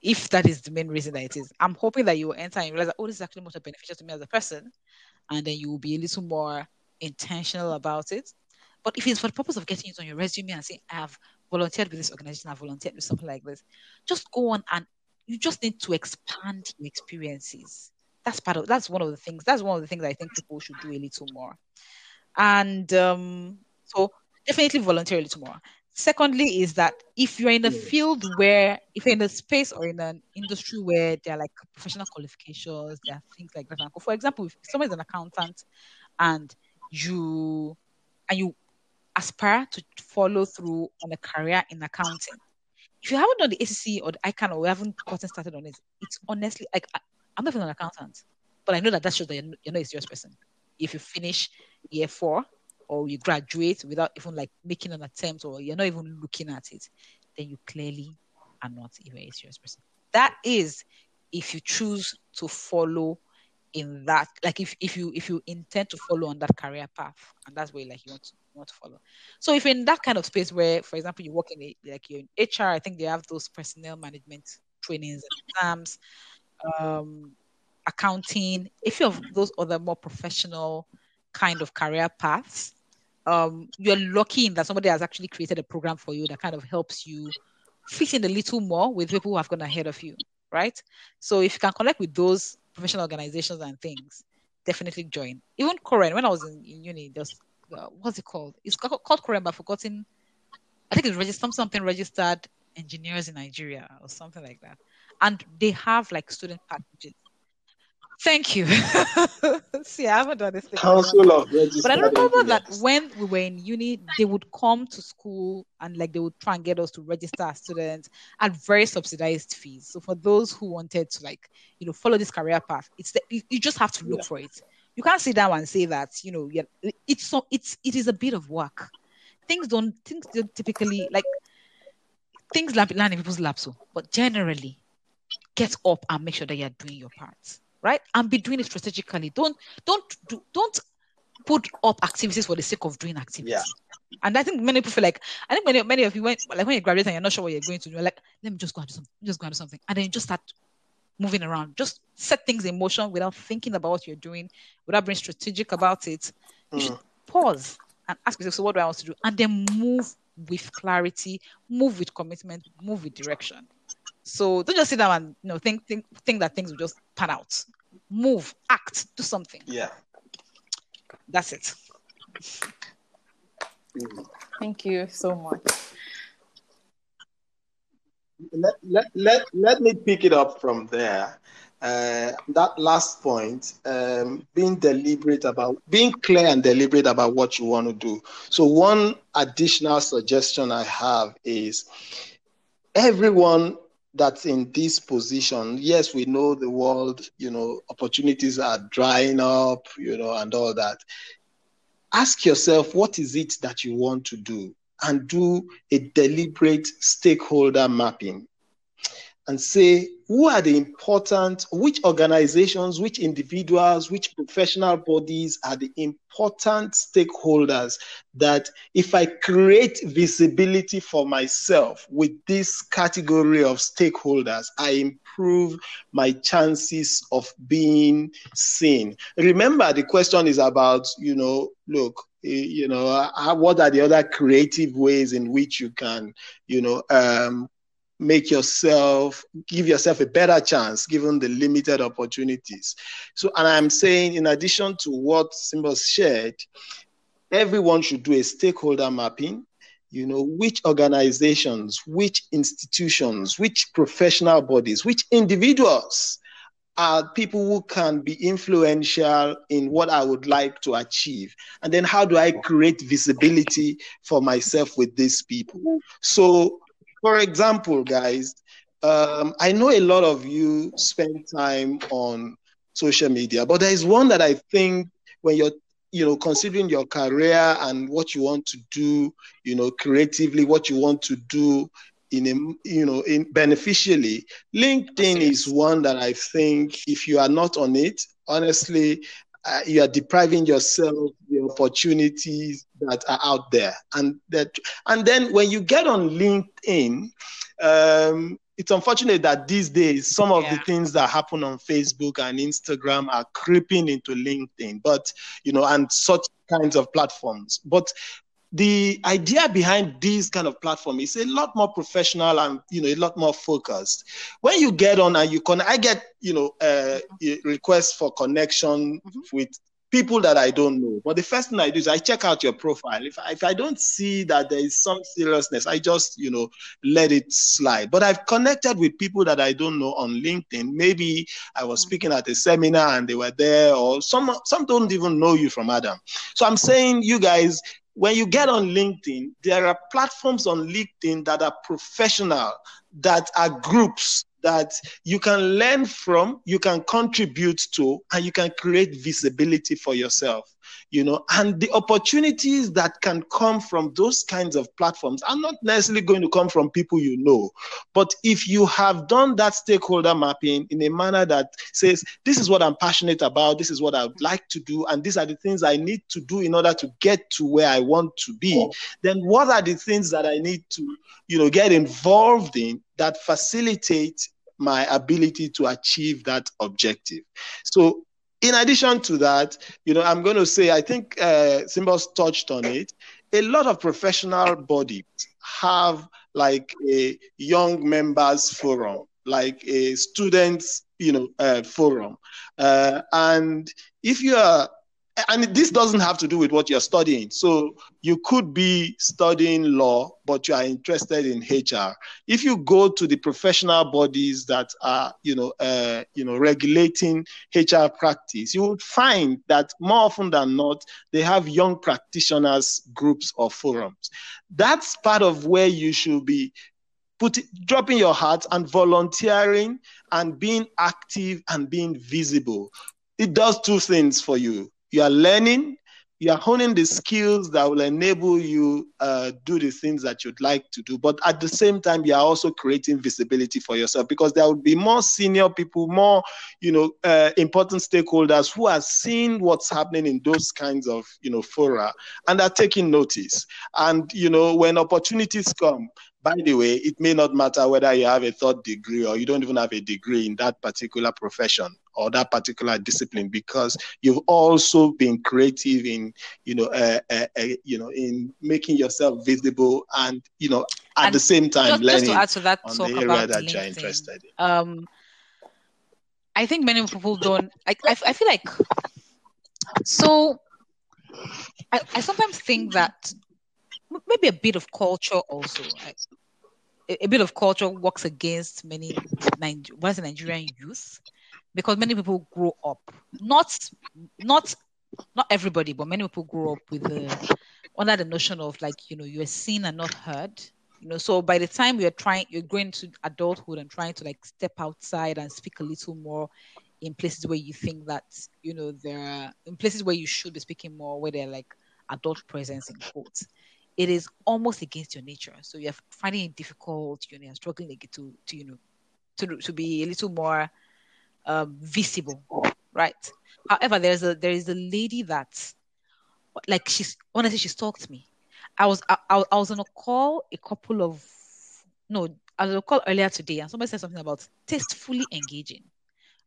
If that is the main reason that it is, I'm hoping that you will enter and realize that, oh, this is actually more beneficial to me as a person, and then you will be a little more intentional about it. But if it's for the purpose of getting it on your resume and saying, I have volunteered with this organization, I've volunteered with something like this, just go on and you just need to expand your experiences. That's part of that's one of the things. That's one of the things I think people should do a little more. And um, so definitely volunteer a little more. Secondly, is that if you're in a field where, if you're in a space or in an industry where there are like professional qualifications, there are things like that. For example, if someone is an accountant and you and you aspire to follow through on a career in accounting, if you haven't done the ACC or the ICAN or we haven't gotten started on it, it's honestly like I, am not even an accountant, but I know that that shows that you're, you're not a serious person. If you finish year four or you graduate without even like making an attempt or you're not even looking at it, then you clearly are not even a serious person. That is if you choose to follow in that like if, if you if you intend to follow on that career path and that's where like you want to want to follow so if in that kind of space where for example you work in a, like you're in hr i think they have those personnel management trainings and exams um accounting if you have those other more professional kind of career paths um, you're lucky in that somebody has actually created a program for you that kind of helps you fit in a little more with people who have gone ahead of you, right? So if you can connect with those professional organizations and things, definitely join. Even COREN, when I was in, in uni, there's uh, what's it called? It's called, called COREN, but I've forgotten. I think it's registered something registered engineers in Nigeria or something like that, and they have like student packages Thank you. See, I haven't done this thing. Council of But I remember that when we were in uni, they would come to school and like they would try and get us to register as students at very subsidized fees. So for those who wanted to like, you know, follow this career path, it's the, you, you just have to look yeah. for it. You can't sit down and say that, you know, yeah, it's so it's it is a bit of work. Things don't things don't typically like things land in people's laps, so but generally get up and make sure that you're doing your part right? And be doing it strategically. Don't don't do, don't put up activities for the sake of doing activities. Yeah. And I think many people feel like I think many many of you went like when you graduate and you're not sure what you're going to do, you're like, let me just go and do something, just go and do something. And then you just start moving around. Just set things in motion without thinking about what you're doing, without being strategic about it. You mm. should pause and ask yourself, so what do I want to do? And then move with clarity, move with commitment, move with direction. So don't just sit down and you know think think think that things will just pan out. Move, act, do something. Yeah. That's it. Thank you so much. Let, let, let, let me pick it up from there. Uh, that last point, um, being deliberate about, being clear and deliberate about what you want to do. So, one additional suggestion I have is everyone that's in this position, yes, we know the world, you know, opportunities are drying up, you know, and all that. Ask yourself, what is it that you want to do? And do a deliberate stakeholder mapping. And say who are the important, which organizations, which individuals, which professional bodies are the important stakeholders that if I create visibility for myself with this category of stakeholders, I improve my chances of being seen. Remember, the question is about, you know, look, you know, what are the other creative ways in which you can, you know, um, make yourself give yourself a better chance given the limited opportunities so and i'm saying in addition to what Simbo's shared everyone should do a stakeholder mapping you know which organizations which institutions which professional bodies which individuals are people who can be influential in what I would like to achieve? And then how do I create visibility for myself with these people? So for example, guys, um, I know a lot of you spend time on social media, but there is one that I think when you're you know considering your career and what you want to do you know creatively what you want to do in a you know in beneficially linkedin is one that i think if you are not on it honestly uh, you are depriving yourself the opportunities that are out there and that and then when you get on linkedin um, it's unfortunate that these days some of yeah. the things that happen on facebook and instagram are creeping into linkedin but you know and such kinds of platforms but the idea behind this kind of platform is a lot more professional and you know a lot more focused. When you get on and you can i get you know uh, requests for connection mm-hmm. with people that i don't know. But the first thing i do is i check out your profile. If, if i don't see that there is some seriousness i just you know let it slide. But i've connected with people that i don't know on linkedin. Maybe i was mm-hmm. speaking at a seminar and they were there or some some don't even know you from adam. So i'm saying you guys when you get on LinkedIn, there are platforms on LinkedIn that are professional, that are groups that you can learn from, you can contribute to, and you can create visibility for yourself. You know, and the opportunities that can come from those kinds of platforms are not necessarily going to come from people you know. But if you have done that stakeholder mapping in a manner that says, this is what I'm passionate about, this is what I would like to do, and these are the things I need to do in order to get to where I want to be, then what are the things that I need to, you know, get involved in that facilitate my ability to achieve that objective. So, in addition to that, you know, I'm going to say, I think uh, Simbo's touched on it. A lot of professional bodies have like a young members forum, like a students, you know, uh, forum. Uh, and if you are and this doesn't have to do with what you're studying. So you could be studying law, but you are interested in HR. If you go to the professional bodies that are, you know, uh, you know, regulating HR practice, you would find that more often than not, they have young practitioners groups or forums. That's part of where you should be put dropping your heart and volunteering and being active and being visible it does two things for you you are learning, you are honing the skills that will enable you uh, do the things that you'd like to do. But at the same time, you are also creating visibility for yourself because there will be more senior people, more you know uh, important stakeholders who are seeing what's happening in those kinds of you know fora and are taking notice. And you know when opportunities come, by the way, it may not matter whether you have a third degree or you don't even have a degree in that particular profession or that particular discipline because you've also been creative in you know uh, uh, uh, you know in making yourself visible and you know at and the same time just, learning just to add to that on talk the area that LinkedIn, you're interested in. Um, I think many people don't. I, I, I feel like so. I, I sometimes think that maybe a bit of culture also. A, a bit of culture works against many Niger- Nigerian youth because many people grow up not not not everybody, but many people grow up with the under the notion of like you know you're seen and not heard. You know, so by the time you're trying, you're going to adulthood and trying to like step outside and speak a little more in places where you think that you know there are in places where you should be speaking more, where they're like adult presence in quotes. It is almost against your nature, so you're finding it difficult. You know, you're struggling to to you know to to be a little more um, visible, right? However, there's a there is a lady that like she's honestly she stalked me. I was I, I was on a call a couple of no I was on a call earlier today and somebody said something about tastefully engaging,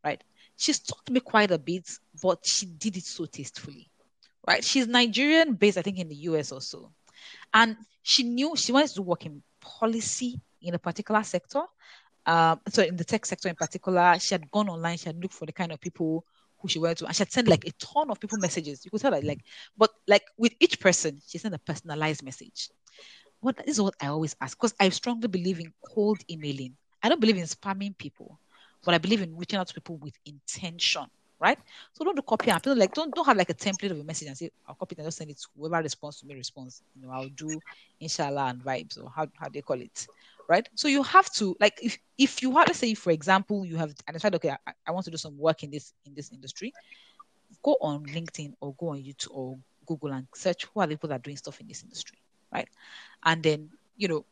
right? She stalked me quite a bit, but she did it so tastefully, right? She's Nigerian based, I think, in the US or so, and she knew she wanted to work in policy in a particular sector. Um, so in the tech sector in particular, she had gone online, she had looked for the kind of people who she went to, and she had sent like a ton of people messages. You could tell that, like, but like with each person, she sent a personalized message. What is what I always ask because I strongly believe in cold emailing. I don't believe in spamming people, but I believe in reaching out to people with intention, right? So don't do copy and people like don't don't have like a template of a message and say I'll copy it and just send it to whoever responds to me response. You know, I'll do inshallah and vibes or how how they call it right? So you have to like if if you have let's say for example you have and decided okay I, I want to do some work in this in this industry, go on LinkedIn or go on YouTube or Google and search who are the people that are doing stuff in this industry, right? And then you know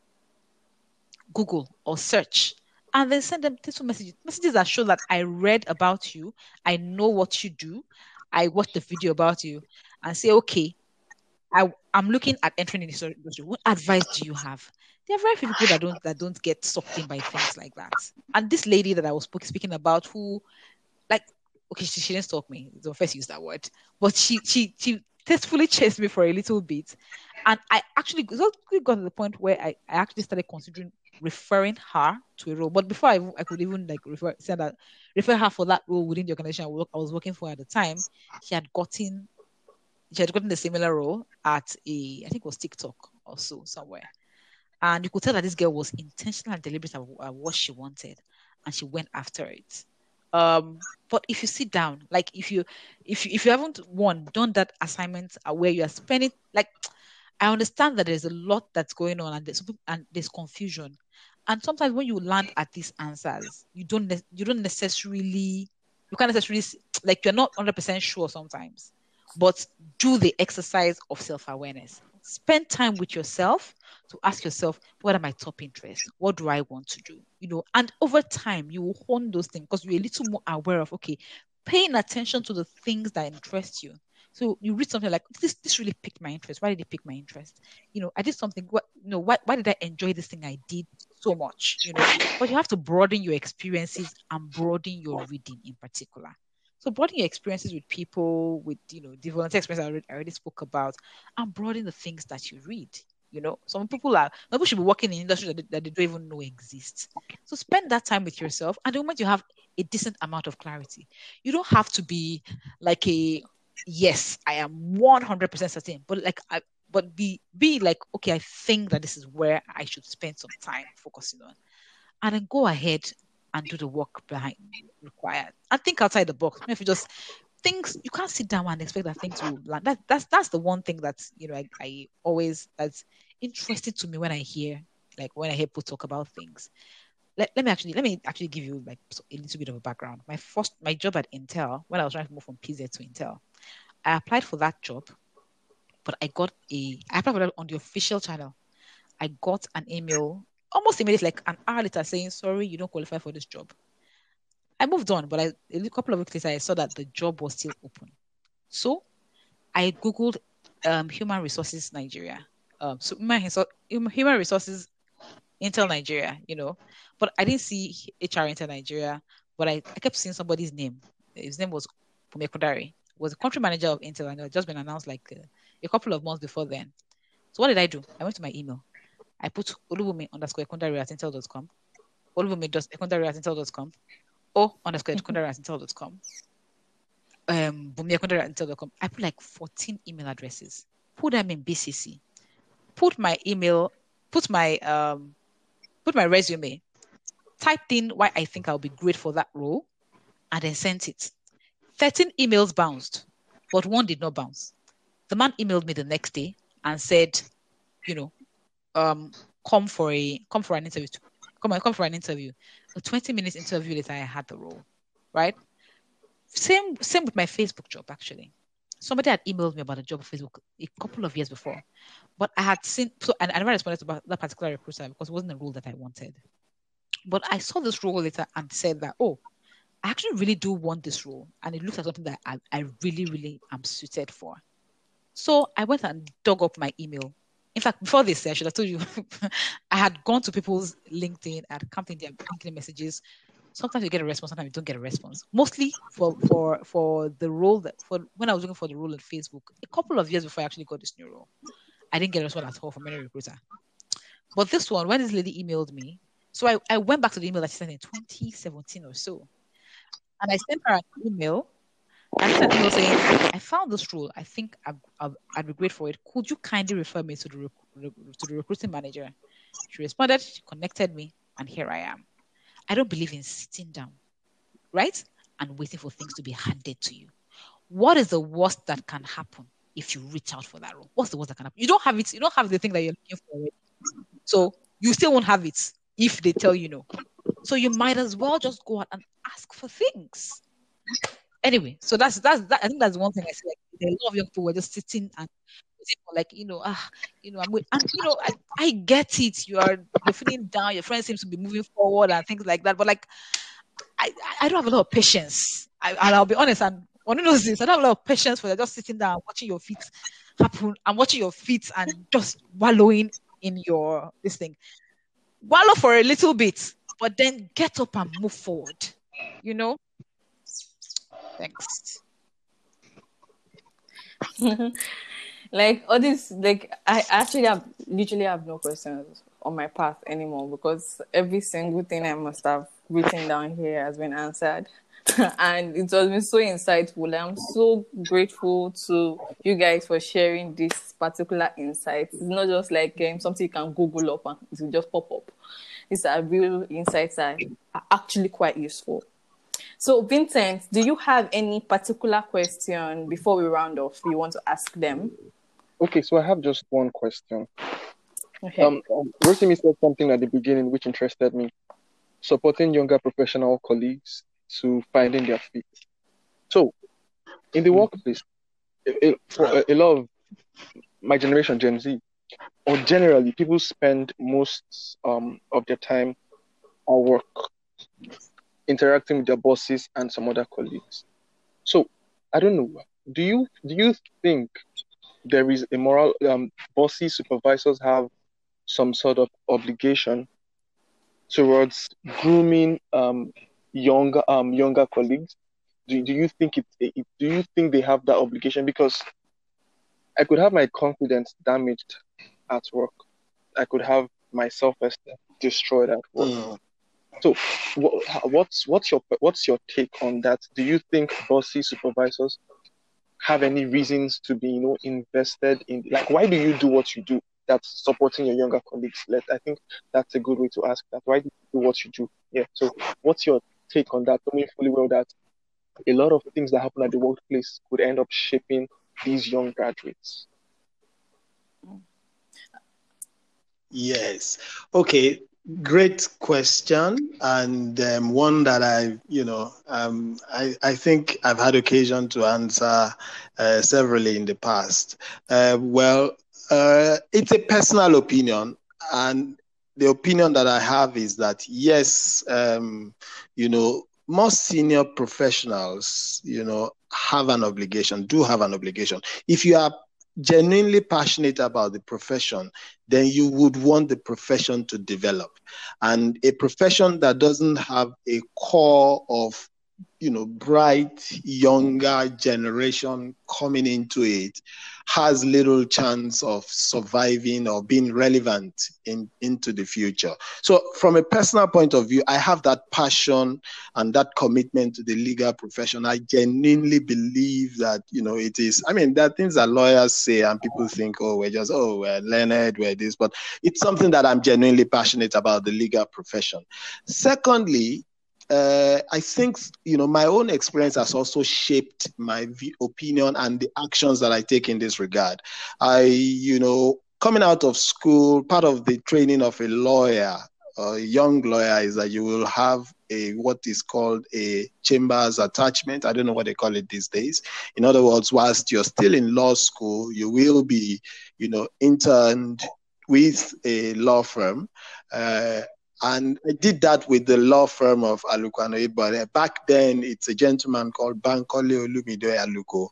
Google or search and then send them little messages messages that show that I read about you, I know what you do, I watched the video about you, and say okay. I, I'm looking at entering in this industry. What advice do you have? There are very few people that don't that don't get sucked in by things like that. And this lady that I was speaking about, who, like, okay, she, she didn't stalk me. Don't first use that word, but she she she tastefully chased me for a little bit, and I actually got to the point where I, I actually started considering referring her to a role. But before I, I could even like refer say that refer her for that role within the organization I, work, I was working for at the time, she had gotten she had gotten a similar role at a I think it was TikTok or so somewhere. And you could tell that this girl was intentional and deliberate about what she wanted, and she went after it. Um, but if you sit down, like if you if you if you haven't won done that assignment where you are spending like I understand that there's a lot that's going on and there's and there's confusion. And sometimes when you land at these answers, you don't you don't necessarily you can't necessarily like you're not 100% sure sometimes. But do the exercise of self-awareness spend time with yourself to ask yourself what are my top interests? What do i want to do? You know and over time you will hone those things because you're a little more aware of okay paying attention to the things that interest you. So you read something like this this really piqued my interest. Why did it pique my interest? You know i did something what you know why, why did i enjoy this thing i did so much? You know but you have to broaden your experiences and broaden your reading in particular so broaden your experiences with people, with you know, the volunteer experience I already, I already spoke about, and broaden the things that you read. You know, some people are people should be working in industry that they, that they don't even know exists. So spend that time with yourself, and the moment you have a decent amount of clarity, you don't have to be like a yes, I am one hundred percent certain, but like I but be be like okay, I think that this is where I should spend some time focusing on, and then go ahead and do the work behind required and think outside the box. If you just things you can't sit down and expect that things will land. That that's that's the one thing that's you know I, I always that's interesting to me when I hear like when I hear people talk about things. Let, let me actually let me actually give you like a little bit of a background. My first my job at Intel when I was trying to move from PZ to Intel, I applied for that job, but I got a I applied for that on the official channel. I got an email almost immediately, like an hour later, saying, Sorry, you don't qualify for this job. I moved on, but I, a couple of weeks later, I saw that the job was still open. So I Googled um, Human Resources Nigeria. Um, so human, Resources Intel Nigeria, you know, but I didn't see HR Intel Nigeria, but I, I kept seeing somebody's name. His name was Bunmi Ekundare, was the country manager of Intel, and it had just been announced like uh, a couple of months before then. So what did I do? I went to my email. I put Olubunmi underscore Ekundare at intel.com, Olubunmi Ekundare at intel.com, or underscore Ekundare at intel.com, um, Bunmi Ekundare at intel.com. I put like 14 email addresses, put them in BCC, put my email, put my um, put my resume, typed in why I think I'll be great for that role, and then sent it. 13 emails bounced, but one did not bounce. The man emailed me the next day and said, you know, um come for a come for an interview come on, come for an interview a 20 minutes interview later i had the role right same same with my facebook job actually somebody had emailed me about a job on facebook a couple of years before but i had seen so and i never responded to that particular recruiter because it wasn't the role that i wanted But I saw this role later and said that, oh, I actually really do want this role. And it looks like something that I, I really, really am suited for. So I went and dug up my email. In fact, before this, I should have told you, I had gone to people's LinkedIn, I had come in their LinkedIn messages. Sometimes you get a response, sometimes you don't get a response. Mostly for for for the role that for when I was looking for the role in Facebook, a couple of years before I actually got this new role, I didn't get a response at all from any recruiter. But this one, when this lady emailed me, so I, I went back to the email that she sent in 2017 or so. And I sent her an email. I saying, I found this role. I think I'd, I'd, I'd be great for it. Could you kindly refer me to the, rec- to the recruiting manager? She responded, she connected me, and here I am. I don't believe in sitting down, right? And waiting for things to be handed to you. What is the worst that can happen if you reach out for that role? What's the worst that can happen? You don't have it, you don't have the thing that you're looking for. So you still won't have it if they tell you no. So you might as well just go out and ask for things. Anyway, so that's that's that, I think that's one thing I see. Like a lot of young people were just sitting and like you know ah you know I'm with, and you know I, I get it. You are you're feeling down. Your friend seems to be moving forward and things like that. But like I I don't have a lot of patience. I, and I'll be honest. And one knows this. I don't have a lot of patience for just sitting down watching your feet happen. I'm watching your feet and just wallowing in your this thing. Wallow for a little bit, but then get up and move forward. You know? Thanks. like all this like I actually have literally have no questions on my path anymore because every single thing I must have written down here has been answered. and it has been so insightful. I'm so grateful to you guys for sharing this particular insight. It's not just like um, something you can Google up and it will just pop up. These are real insights that are actually quite useful. So, Vincent, do you have any particular question before we round off you want to ask them? Okay, so I have just one question. Okay. Um, Rotimi said something at the beginning which interested me supporting younger professional colleagues to finding their feet. So, in the hmm. workplace, a, for a, lot of my generation, Gen Z, or generally, people spend most um, of their time at work interacting with their bosses and some other colleagues. So, I don't know. Do you do you think there is a moral um, bosses supervisors have some sort of obligation towards grooming um, younger um younger colleagues? Do, do you think it, it do you think they have that obligation? Because I could have my confidence damaged at work. I could have my self esteem destroyed at work. Mm. So, what, what's what's your what's your take on that? Do you think bossy supervisors have any reasons to be you know invested in like why do you do what you do that's supporting your younger colleagues? Let I think that's a good way to ask that. Why do you do what you do? Yeah. So, what's your take on that, knowing fully well that a lot of things that happen at the workplace could end up shaping these young graduates. Yes. Okay. Great question, and um, one that I, you know, um, I, I think I've had occasion to answer uh, severally in the past. Uh, well, uh, it's a personal opinion, and the opinion that I have is that yes, um, you know, most senior professionals, you know, have an obligation, do have an obligation. If you are genuinely passionate about the profession, then you would want the profession to develop. And a profession that doesn't have a core of you know bright younger generation coming into it has little chance of surviving or being relevant in into the future. So from a personal point of view i have that passion and that commitment to the legal profession. I genuinely believe that you know it is i mean there are things that lawyers say and people think oh we're just oh we're learned we're this but it's something that i'm genuinely passionate about the legal profession. Secondly uh, I think you know my own experience has also shaped my v- opinion and the actions that I take in this regard. I, you know, coming out of school, part of the training of a lawyer, a young lawyer, is that you will have a what is called a chambers attachment. I don't know what they call it these days. In other words, whilst you're still in law school, you will be, you know, interned with a law firm. Uh, And I did that with the law firm of Aluko but back then it's a gentleman called Bankole Olumide Aluko,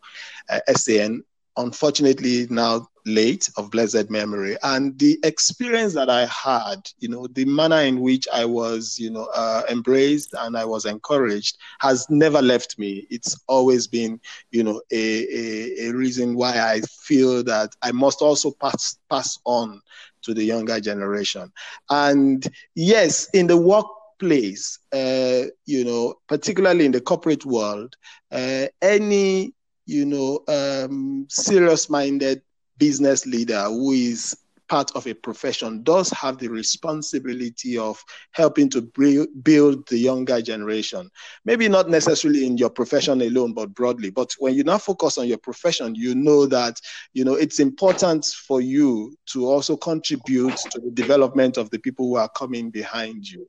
uh, SAN. Unfortunately, now late of blessed memory. And the experience that i had you know the manner in which i was you know uh, embraced and i was encouraged has never left me. It's always been you know a, a, a reason why i feel that i must also pass pass on to the younger generation. And yes in the workplace uh, you know particularly in the corporate world uh, any you know um, serious minded business leader who is part of a profession does have the responsibility of helping to build the younger generation. Maybe not necessarily in your profession alone, but broadly. But when you now focus on your profession, you know that you know it's important for you to also contribute to the development of the people who are coming behind you.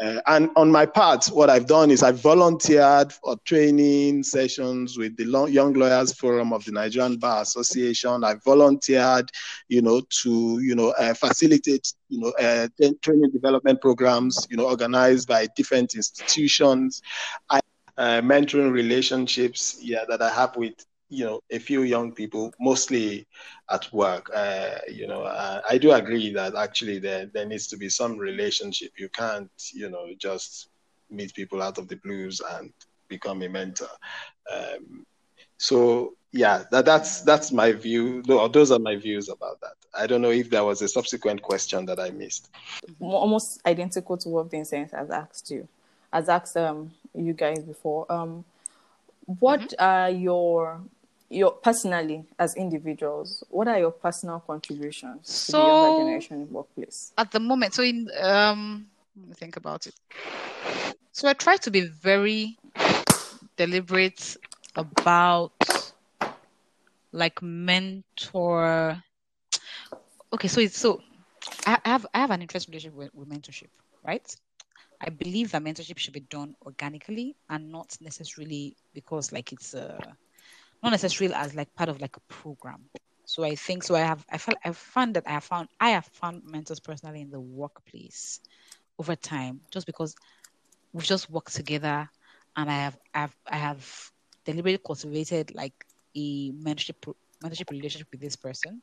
Uh, and on my part, what I've done is I've volunteered for training sessions with the Young Lawyers Forum of the Nigerian Bar Association. I volunteered, you know, to you know uh, facilitate you know uh, training development programs, you know, organized by different institutions. I uh, mentoring relationships, yeah, that I have with you know a few young people mostly at work uh, you know uh, i do agree that actually there, there needs to be some relationship. You can't you know just meet people out of the blues and become a mentor. Um, so yeah that, that's that's my view. Those are my views about that. I don't know if there was a subsequent question that i missed. Almost identical to what vincent has asked you has asked um, you guys before. Um, what mm-hmm. are your your personally as individuals, what are your personal contributions so, to the younger generation in workplace? At the moment, so in um, let me think about it. So I try to be very deliberate about like mentor. Okay, so it's so I have I have an interest relationship with, with mentorship, right? I believe that mentorship should be done organically and not necessarily because like it's a not necessarily as like part of like a program. So I think so. I have I felt I found that I have found I have found mentors personally in the workplace over time, just because we've just worked together, and I have I've I have deliberately cultivated like a mentorship mentorship relationship with this person,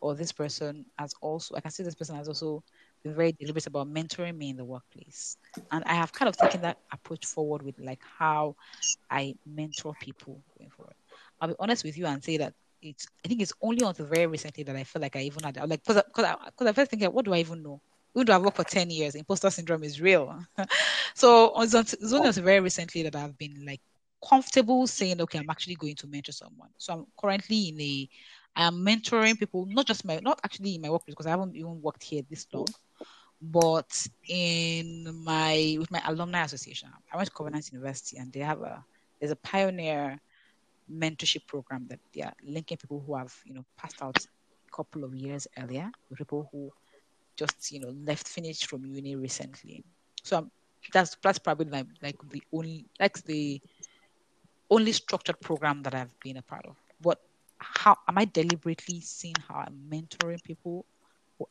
or this person has also I can see this person has also been very deliberate about mentoring me in the workplace, and I have kind of taken that approach forward with like how I mentor people going forward. I'll be honest with you and say that it's. I think it's only until very recently that I feel like I even had like because because I, cause I first thinking, what do I even know? Even though I've worked for ten years, imposter syndrome is real. so it's, it's only very recently that I've been like comfortable saying, okay, I'm actually going to mentor someone. So I'm currently in a, I am mentoring people, not just my, not actually in my workplace because I haven't even worked here this long, but in my with my alumni association. I went to Covenant University and they have a there's a pioneer mentorship program that they are linking people who have you know passed out a couple of years earlier with people who just you know left finished from uni recently. So um, that's that's probably like, like the only like the only structured program that I've been a part of. But how am I deliberately seeing how I'm mentoring people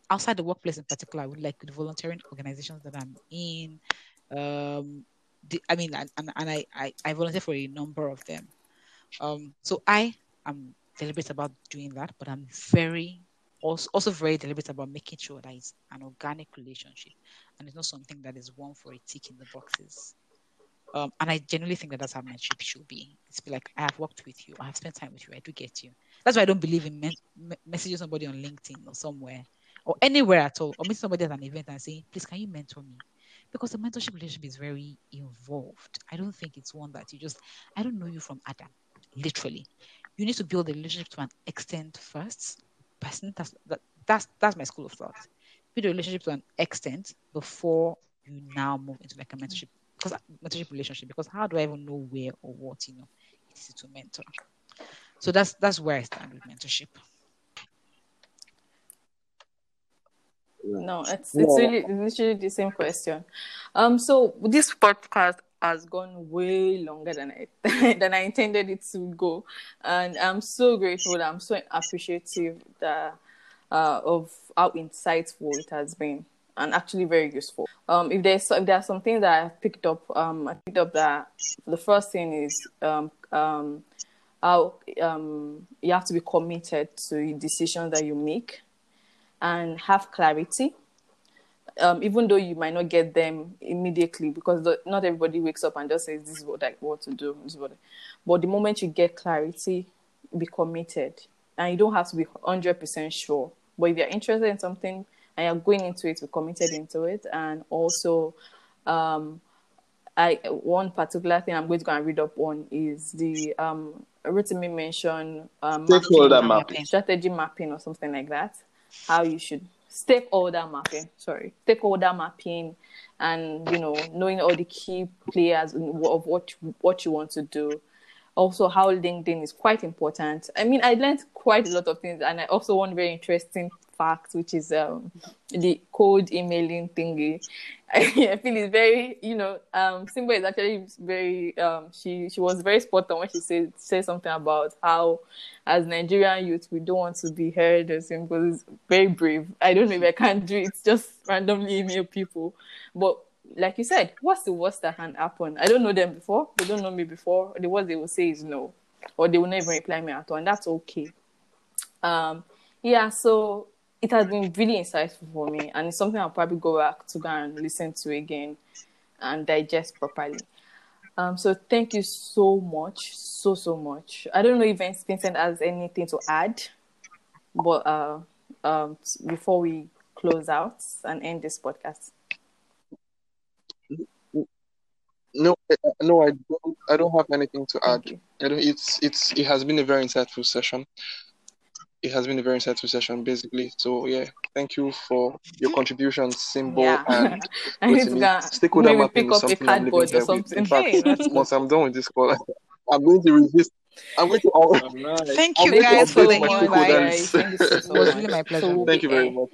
outside the workplace in particular, I would like the volunteering organizations that I'm in. Um, the, I mean, and, and, I, I, I volunteer for a number of them. Um, so I am deliberate about doing that, but I'm very also, also very deliberate about making sure that it's an organic relationship and it's not something that is one for a tick in the boxes. Um, and I genuinely think that that's how mentorship should be. It's be like, I have worked with you, I have spent time with you, I do get you. That's why I don't believe in men- messaging somebody on LinkedIn or somewhere or anywhere at all, or meet somebody at an event and saying, please, can you mentor me? Because the mentorship relationship is very involved. I don't think it's one that you just, I don't know you from Adam literally. You need to build a relationship to an extent first. Person, that's that, that's that's my school of thought. Build a relationship to an extent before you now move into like a mentorship because mentorship relationship. Because how do I even know where or what you know it is to mentor? So that's that's where I stand with mentorship. No, it's it's really literally the same question. Um, so this podcast has gone way longer than I than I intended it to go, and I'm so grateful. I'm so appreciative that, uh, of how insightful it has been. and actually very useful. Um, if there's if there are some things that I picked up, um, I picked up that the first thing is um, um, how um, you have to be committed to the decisions that you make and have clarity. Um, even though you might not get them immediately, because the, not everybody wakes up and just says, "This is what I want to do." This is what I... But the moment you get clarity, be committed, and you don't have to be hundred percent sure. But if you're interested in something and you're going into it, be committed into it, and also um, I one particular thing I'm going to go and read up on is the um Rotimi mentioned um, stakeholder mapping, strategy mapping, or something like that. How you should stakeholder mapping. Sorry, stakeholder mapping, and you know knowing all the key players of what what you want to do. Also, how LinkedIn is quite important. I mean, I learned quite a lot of things, and I also one very interesting fact, which is um, the cold emailing thingy. I, feel it's very, you know, um, Simbo is actually very, um, she she was very spot on when she said said something about how, as Nigerian youth, we don't want to be heard as because it's very brave. I don't know if I can do it, just randomly email people. But like you said, what's the worst that can happen? I don't know them before. They don't know me before. The worst they will say is no, or they will never reply me at all, and that's okay. Um, yeah. So it has been really insightful for me, and it's something I'll probably go back to go and listen to again and digest properly. Um, so thank you so much, so so much. I don't know if Vincent has anything to add, but uh, um, before we close out and end this podcast. No, no, I don't. I don't have anything to add. I don't. It's it's. It has been a very insightful session it has been a very insightful session, basically. So yeah, thank you for your hmm? contributions, Simbo yeah. and I need to stakeholder mapping is something I'm living or something. In fact, once I'm done with this call, I'm going to resist. I'm going to. Oh, nice. Thank you guys for the invite. It was really my pleasure. So, thank you very much.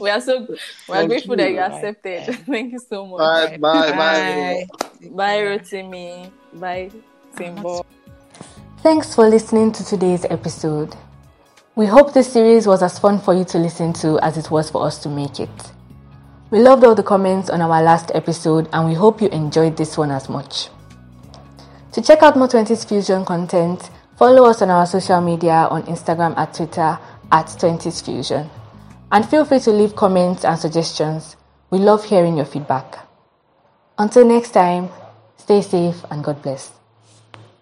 we are so we are grateful you. that you accepted. Thank you so much. Bye bye bye. Bye, bye Rotimi. Bye, Simbo. Thanks for listening to today's episode. We hope this series was as fun for you to listen to as it was for us to make it. We loved all the comments on our last episode and we hope you enjoyed this one as much. To check out more 20s Fusion content, follow us on our social media on Instagram at Twitter at 20s Fusion. And feel free to leave comments and suggestions. We love hearing your feedback. Until next time, stay safe and God bless.